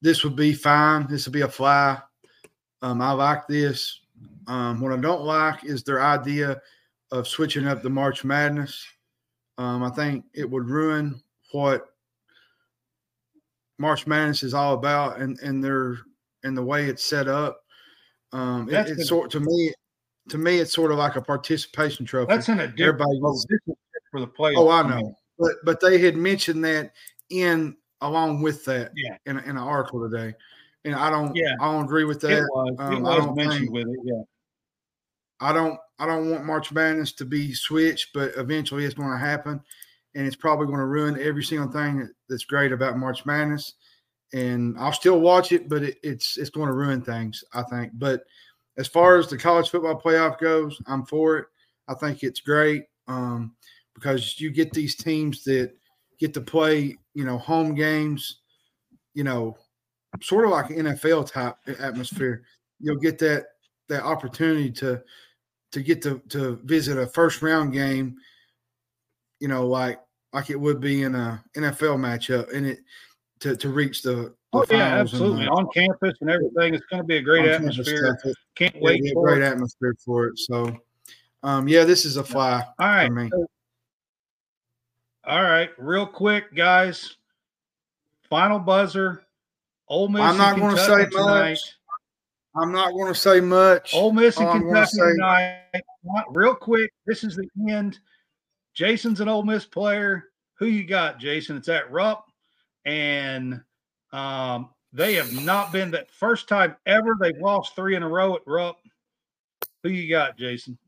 Speaker 1: this would be fine. This would be a fly. Um, I like this. Um, what I don't like is their idea of switching up the March Madness. Um, I think it would ruin what March Madness is all about, and and their and the way it's set up. Um, it- it's sort to me, to me, it's sort of like a participation trophy.
Speaker 2: That's in a different
Speaker 1: Everybody
Speaker 2: oh,
Speaker 1: gets-
Speaker 2: for the playoff.
Speaker 1: Oh, I know, but but they had mentioned that in along with that
Speaker 2: Yeah.
Speaker 1: in, in an article today, and I don't
Speaker 2: Yeah.
Speaker 1: I don't agree with
Speaker 2: It
Speaker 1: that.
Speaker 2: was, it
Speaker 1: Um, I
Speaker 2: was
Speaker 1: don't
Speaker 2: mentioned
Speaker 1: think-
Speaker 2: with it. Yeah.
Speaker 1: I don't I don't want March Madness to be switched, but eventually it's going to happen, and it's probably going to ruin every single thing that's great about March Madness. And I'll still watch it, but it, it's it's going to ruin things, I think. But as far as the college football playoff goes, I'm for it. I think it's great um, because you get these teams that get to play, you know, home games, you know, sort of like NFL type atmosphere. You'll get that that opportunity to to get to to visit a first round game, you know, like like it would be in a NFL matchup, and it to to reach the, the
Speaker 2: Oh yeah, absolutely.
Speaker 1: the-
Speaker 2: On campus and everything, it's going to be a great atmosphere. Can't wait
Speaker 1: be a
Speaker 2: for
Speaker 1: great
Speaker 2: it.
Speaker 1: atmosphere for it. So, um, yeah, this is a fly
Speaker 2: All right.
Speaker 1: For me.
Speaker 2: All right, real quick, guys. Final buzzer. Ole Miss.
Speaker 1: I'm not gonna
Speaker 2: Kentucky
Speaker 1: say much.
Speaker 2: tonight.
Speaker 1: I'm not going to say much.
Speaker 2: Ole Miss and
Speaker 1: All
Speaker 2: Kentucky tonight. Real quick, this is the end. Jason's an Ole Miss player. Who you got, Jason? It's at Rupp, and um, they have not been that first time ever they've lost three in a row at Rupp. Who you got, Jason?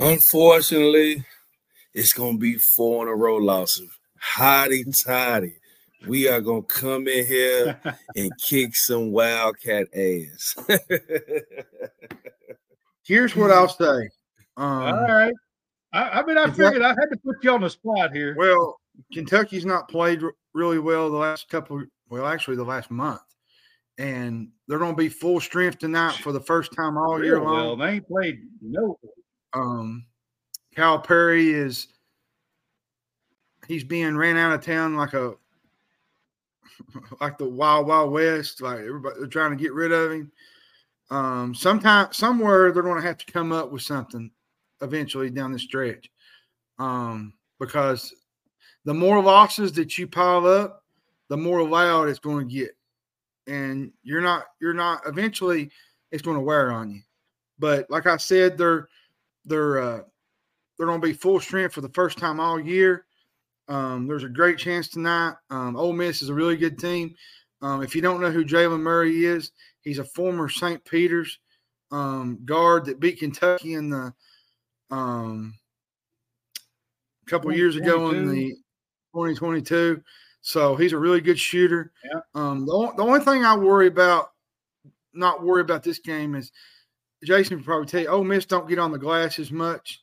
Speaker 5: Unfortunately, it's gonna be four in a row losses. Hotty toddy. We are gonna come in here and kick some wildcat ass.
Speaker 1: Here's what I'll say. Um,
Speaker 2: All right. I, I mean, I
Speaker 1: Kentucky-
Speaker 2: figured I had to put you on the spot here.
Speaker 1: Well, Kentucky's not played r- really well the last couple. Well, actually, the last month, and they're going to be full strength tonight for the first time all year
Speaker 2: Real well,
Speaker 1: long.
Speaker 2: they ain't played no.
Speaker 1: Um, Calipari is he's being ran out of town like a like the wild wild west. Like everybody, they're trying to get rid of him. Um, sometime somewhere they're going to have to come up with something eventually down the stretch. Um, because the more losses that you pile up, the more loud it's going to get, and you're not you're not eventually it's going to wear on you. But like I said, they're they're uh, they're going to be full strength for the first time all year. Um, there's a great chance tonight. Um, Ole Miss is a really good team. Um, if you don't know who Jaylen Murray is, he's a former St. Peter's um, guard that beat Kentucky in the um, a couple years ago in the 2022. So he's a really good shooter.
Speaker 2: Yeah.
Speaker 1: Um, the, the only thing I worry about, not worry about this game is Jason would probably tell you, Ole Miss don't get on the glass as much.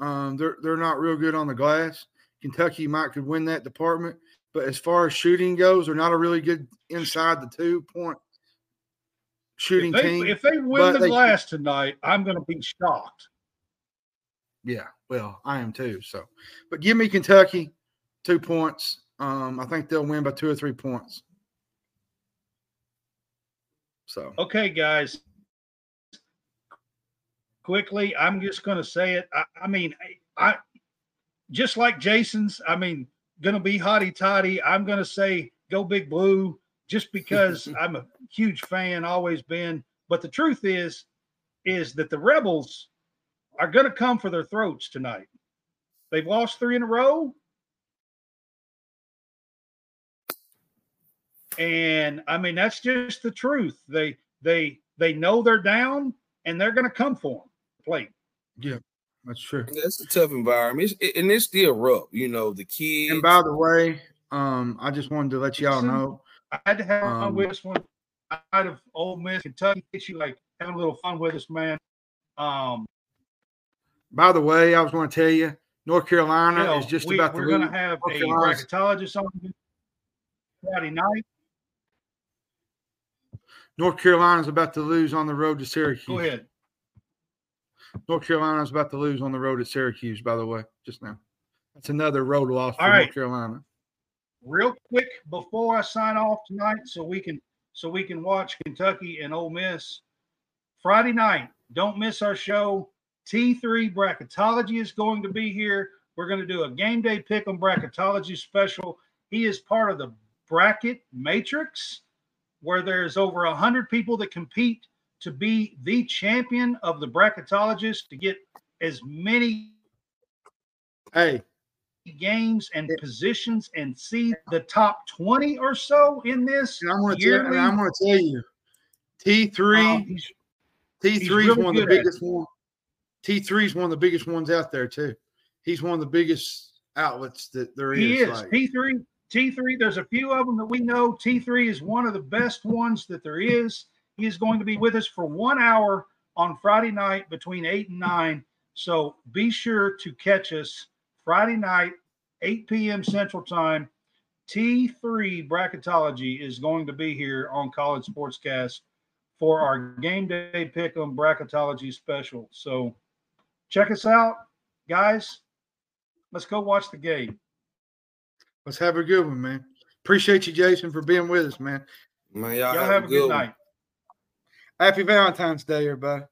Speaker 1: Um, they're they're not real good on the glass. Kentucky might could win that department, but as far as shooting goes, they're not a really good inside the two point shooting
Speaker 2: If they,
Speaker 1: team.
Speaker 2: if they win the
Speaker 1: they-
Speaker 2: glass tonight, I'm going to be shocked.
Speaker 1: Yeah, well, I am too. So, but give me Kentucky two points. Um, I think they'll win by two or three points. So,
Speaker 2: Okay, guys. Quickly, I'm just going to say it. I, I mean, I, I just like Jason's. I mean, going to be hotty toddy. I'm going to say go big blue, just because I'm a huge fan, always been. But the truth is, is that the rebels are going to come for their throats tonight. They've lost three in a row. And I mean, that's just the truth. They they they know they're down and they're going to come for them. Play.
Speaker 1: Yeah, that's true.
Speaker 5: That's a tough environment, it's, and it's still rough. You know, the kids.
Speaker 1: And by the way, um, I just wanted to let y'all
Speaker 2: Listen,
Speaker 1: know.
Speaker 2: I had to have fun
Speaker 1: Um,
Speaker 2: with this one. Out of Ole Miss, Kentucky, get you like having a little fun with us, man. Um,
Speaker 1: By the way, I was going to tell you, North Carolina is just
Speaker 2: we,
Speaker 1: about to
Speaker 2: we're going to
Speaker 1: lose.
Speaker 2: have
Speaker 1: North
Speaker 2: a
Speaker 1: Carolina's-
Speaker 2: bracketologist on Friday night.
Speaker 1: North Carolina's about to lose on the road to Syracuse.
Speaker 2: Go ahead.
Speaker 1: North Carolina is about to lose on the road to Syracuse. By the way, just now, that's another road loss for
Speaker 2: All right.
Speaker 1: North Carolina.
Speaker 2: real quick before I sign off tonight, so we can so we can watch Kentucky and Ole Miss Friday night. Don't miss our show. T3 Bracketology is going to be here. We're going to do a game day pick on bracketology special. He is part of the bracket matrix where there's over 100 people that compete to be the champion of the bracketologist to get as many
Speaker 1: hey
Speaker 2: games and positions and see the top 20 or so in this
Speaker 1: and i'm going to tell you t3
Speaker 2: um,
Speaker 1: t3 is
Speaker 2: really
Speaker 1: one of the biggest ones T3 is one of the biggest ones out there, too. He's one of the biggest outlets that there is.
Speaker 2: He is. T3, T3, there's a few of them that we know. T3 is one of the best ones that there is. He is going to be with us for one hour on Friday night between 8 and 9. So be sure to catch us Friday night, 8 p.m. Central Time. T3 Bracketology is going to be here on College Sportscast for our game day pick on bracketology special. So check us out, guys. Let's go watch the game.
Speaker 1: Let's have a good one, man. Appreciate you, Jason, for being with us, man.
Speaker 5: Man, y'all,
Speaker 2: Y'all have a good
Speaker 5: one.
Speaker 2: night.
Speaker 1: Happy Valentine's Day, everybody.